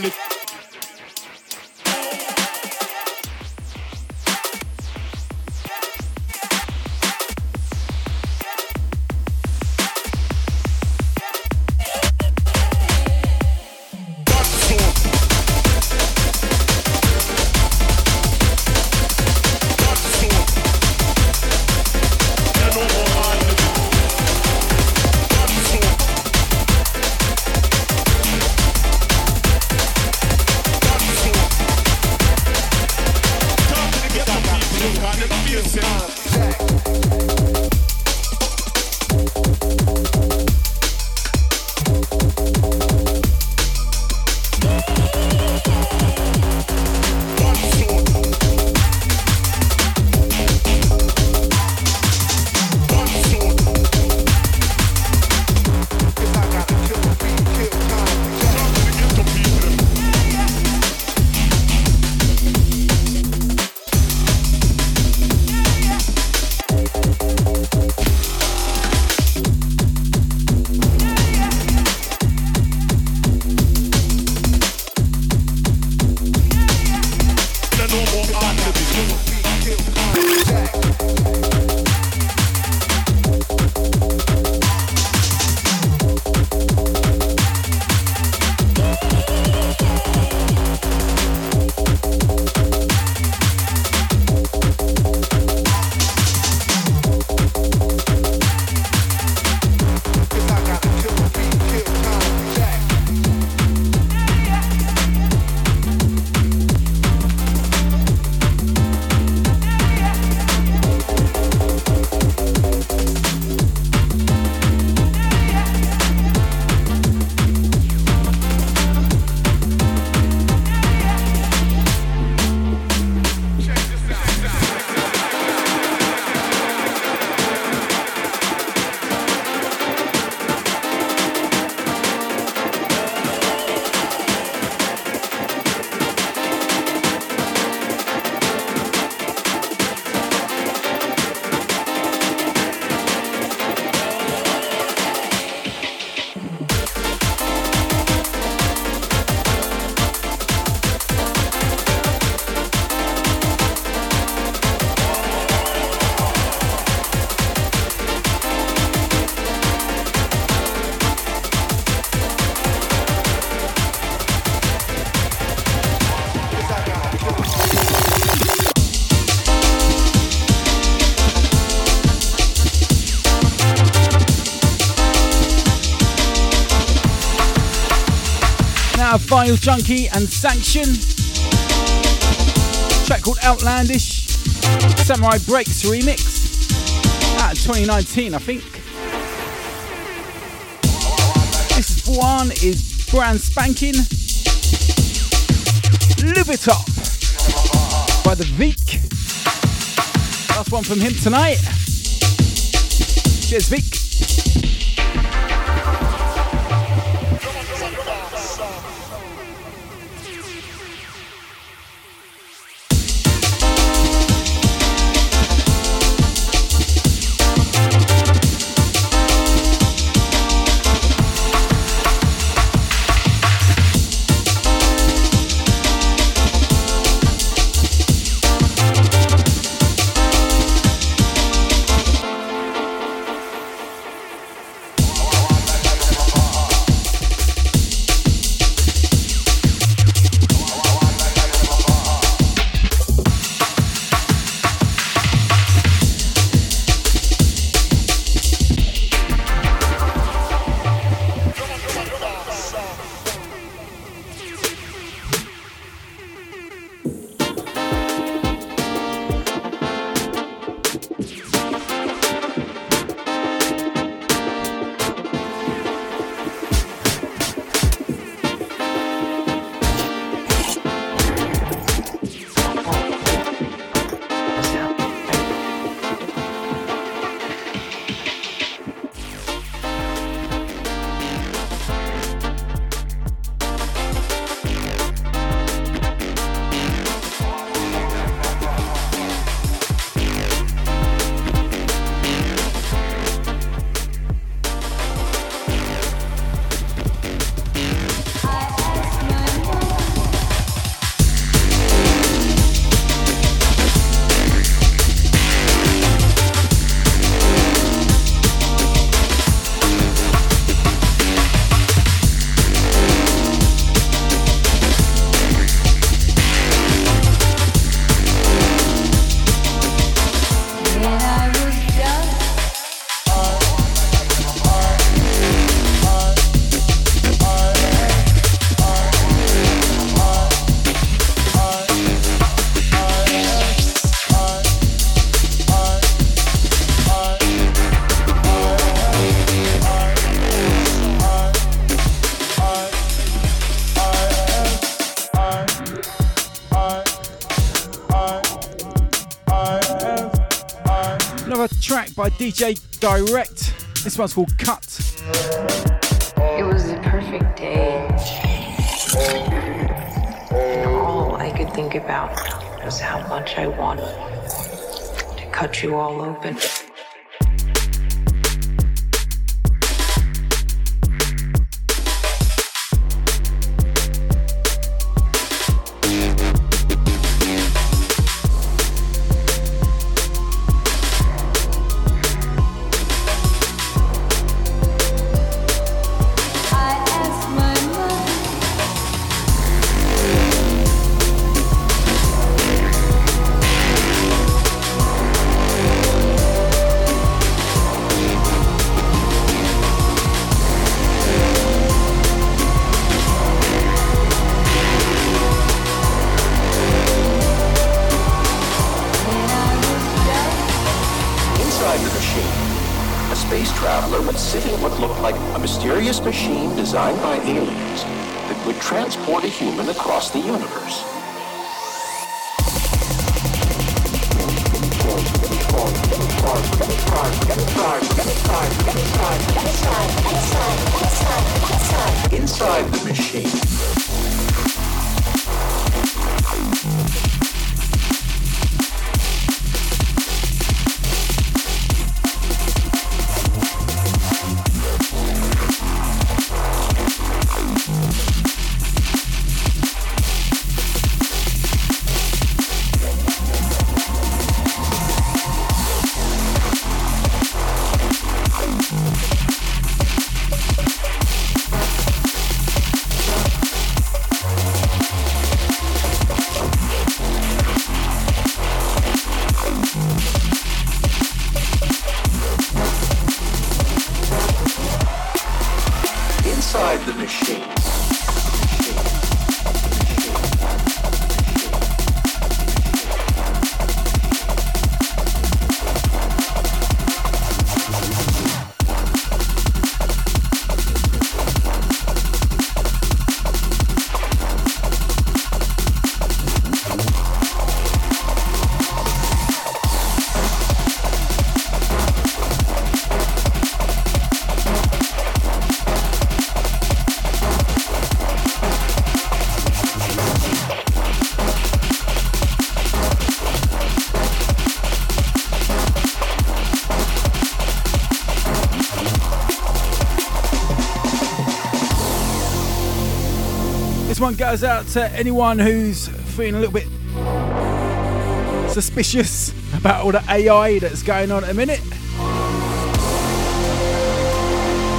Vinyl Junkie and Sanction. track called Outlandish. Samurai Breaks remix. Of 2019, I think. This one is brand spanking. Live It Up by the Vic. Last one from him tonight. Cheers, Vic. DJ Direct. This one's called Cut. It was the perfect day. And all I could think about was how much I wanted to cut you all open. One goes out to anyone who's feeling a little bit suspicious about all the AI that's going on at the minute.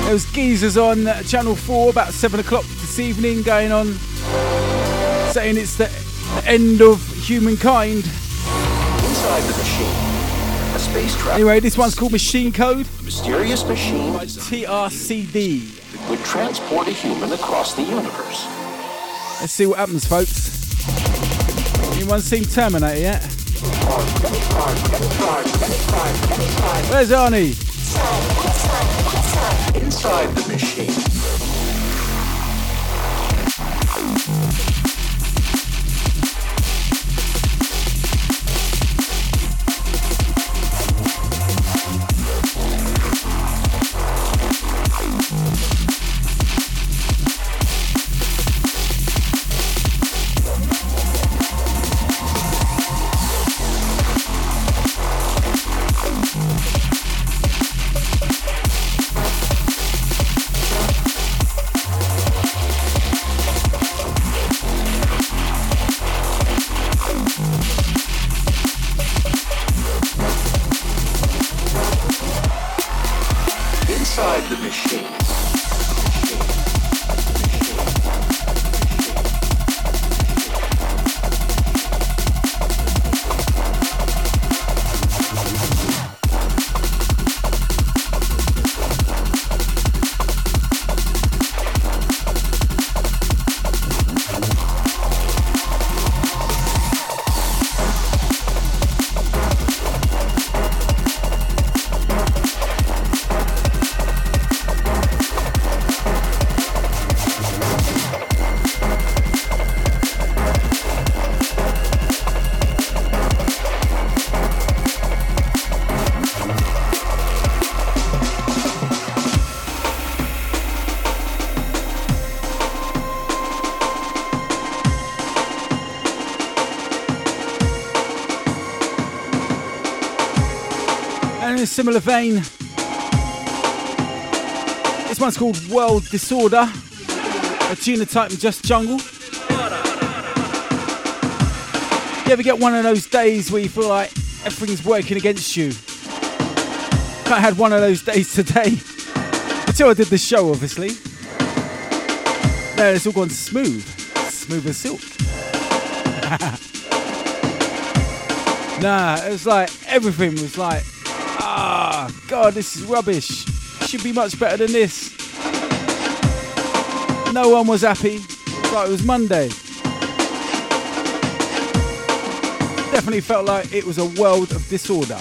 There was geezers on Channel 4 about 7 o'clock this evening going on saying it's the end of humankind. Inside the machine, a space travel. Anyway, this one's called Machine Code. Mysterious machine TRCD. that would transport a human across the universe. Let's see what happens, folks. Anyone seen Terminator yet? Where's Arnie? Inside the machine. Similar vein, this one's called World Disorder. A tuna type in Just Jungle. You ever get one of those days where you feel like everything's working against you? I had one of those days today. Until I did the show, obviously. No, it's all gone smooth. Smooth as silk. nah, it was like everything was like, ah, God, this is rubbish. Should be much better than this. No one was happy. Like it was Monday. Definitely felt like it was a world of disorder.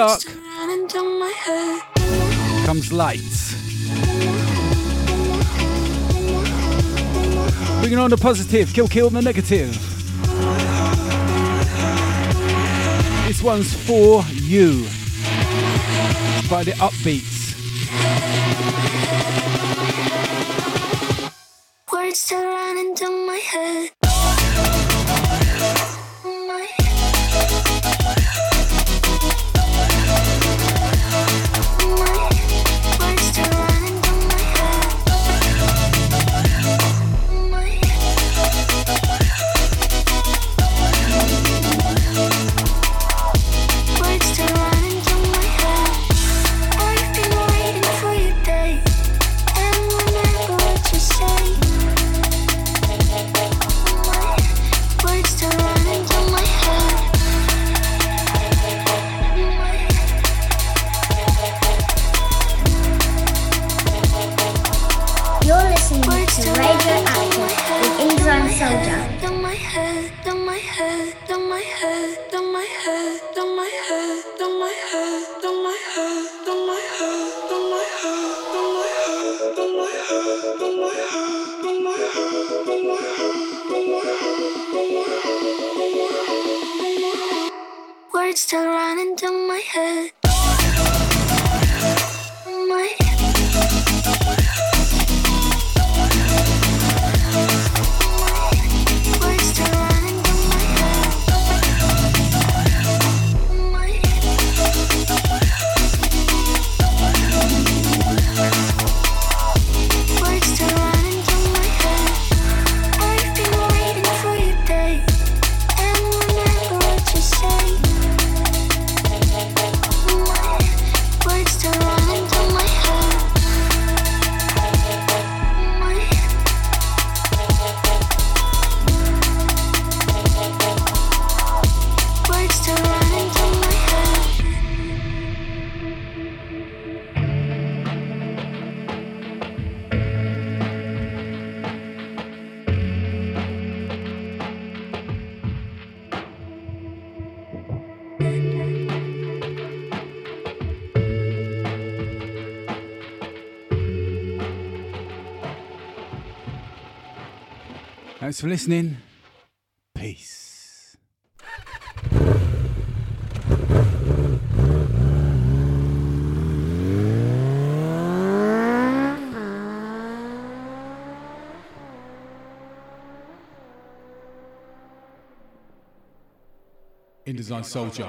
Dark comes Light. Bringing on the positive, kill kill the negative. This one's for you by the upbeat. Thanks for listening. Peace. InDesign Soldier.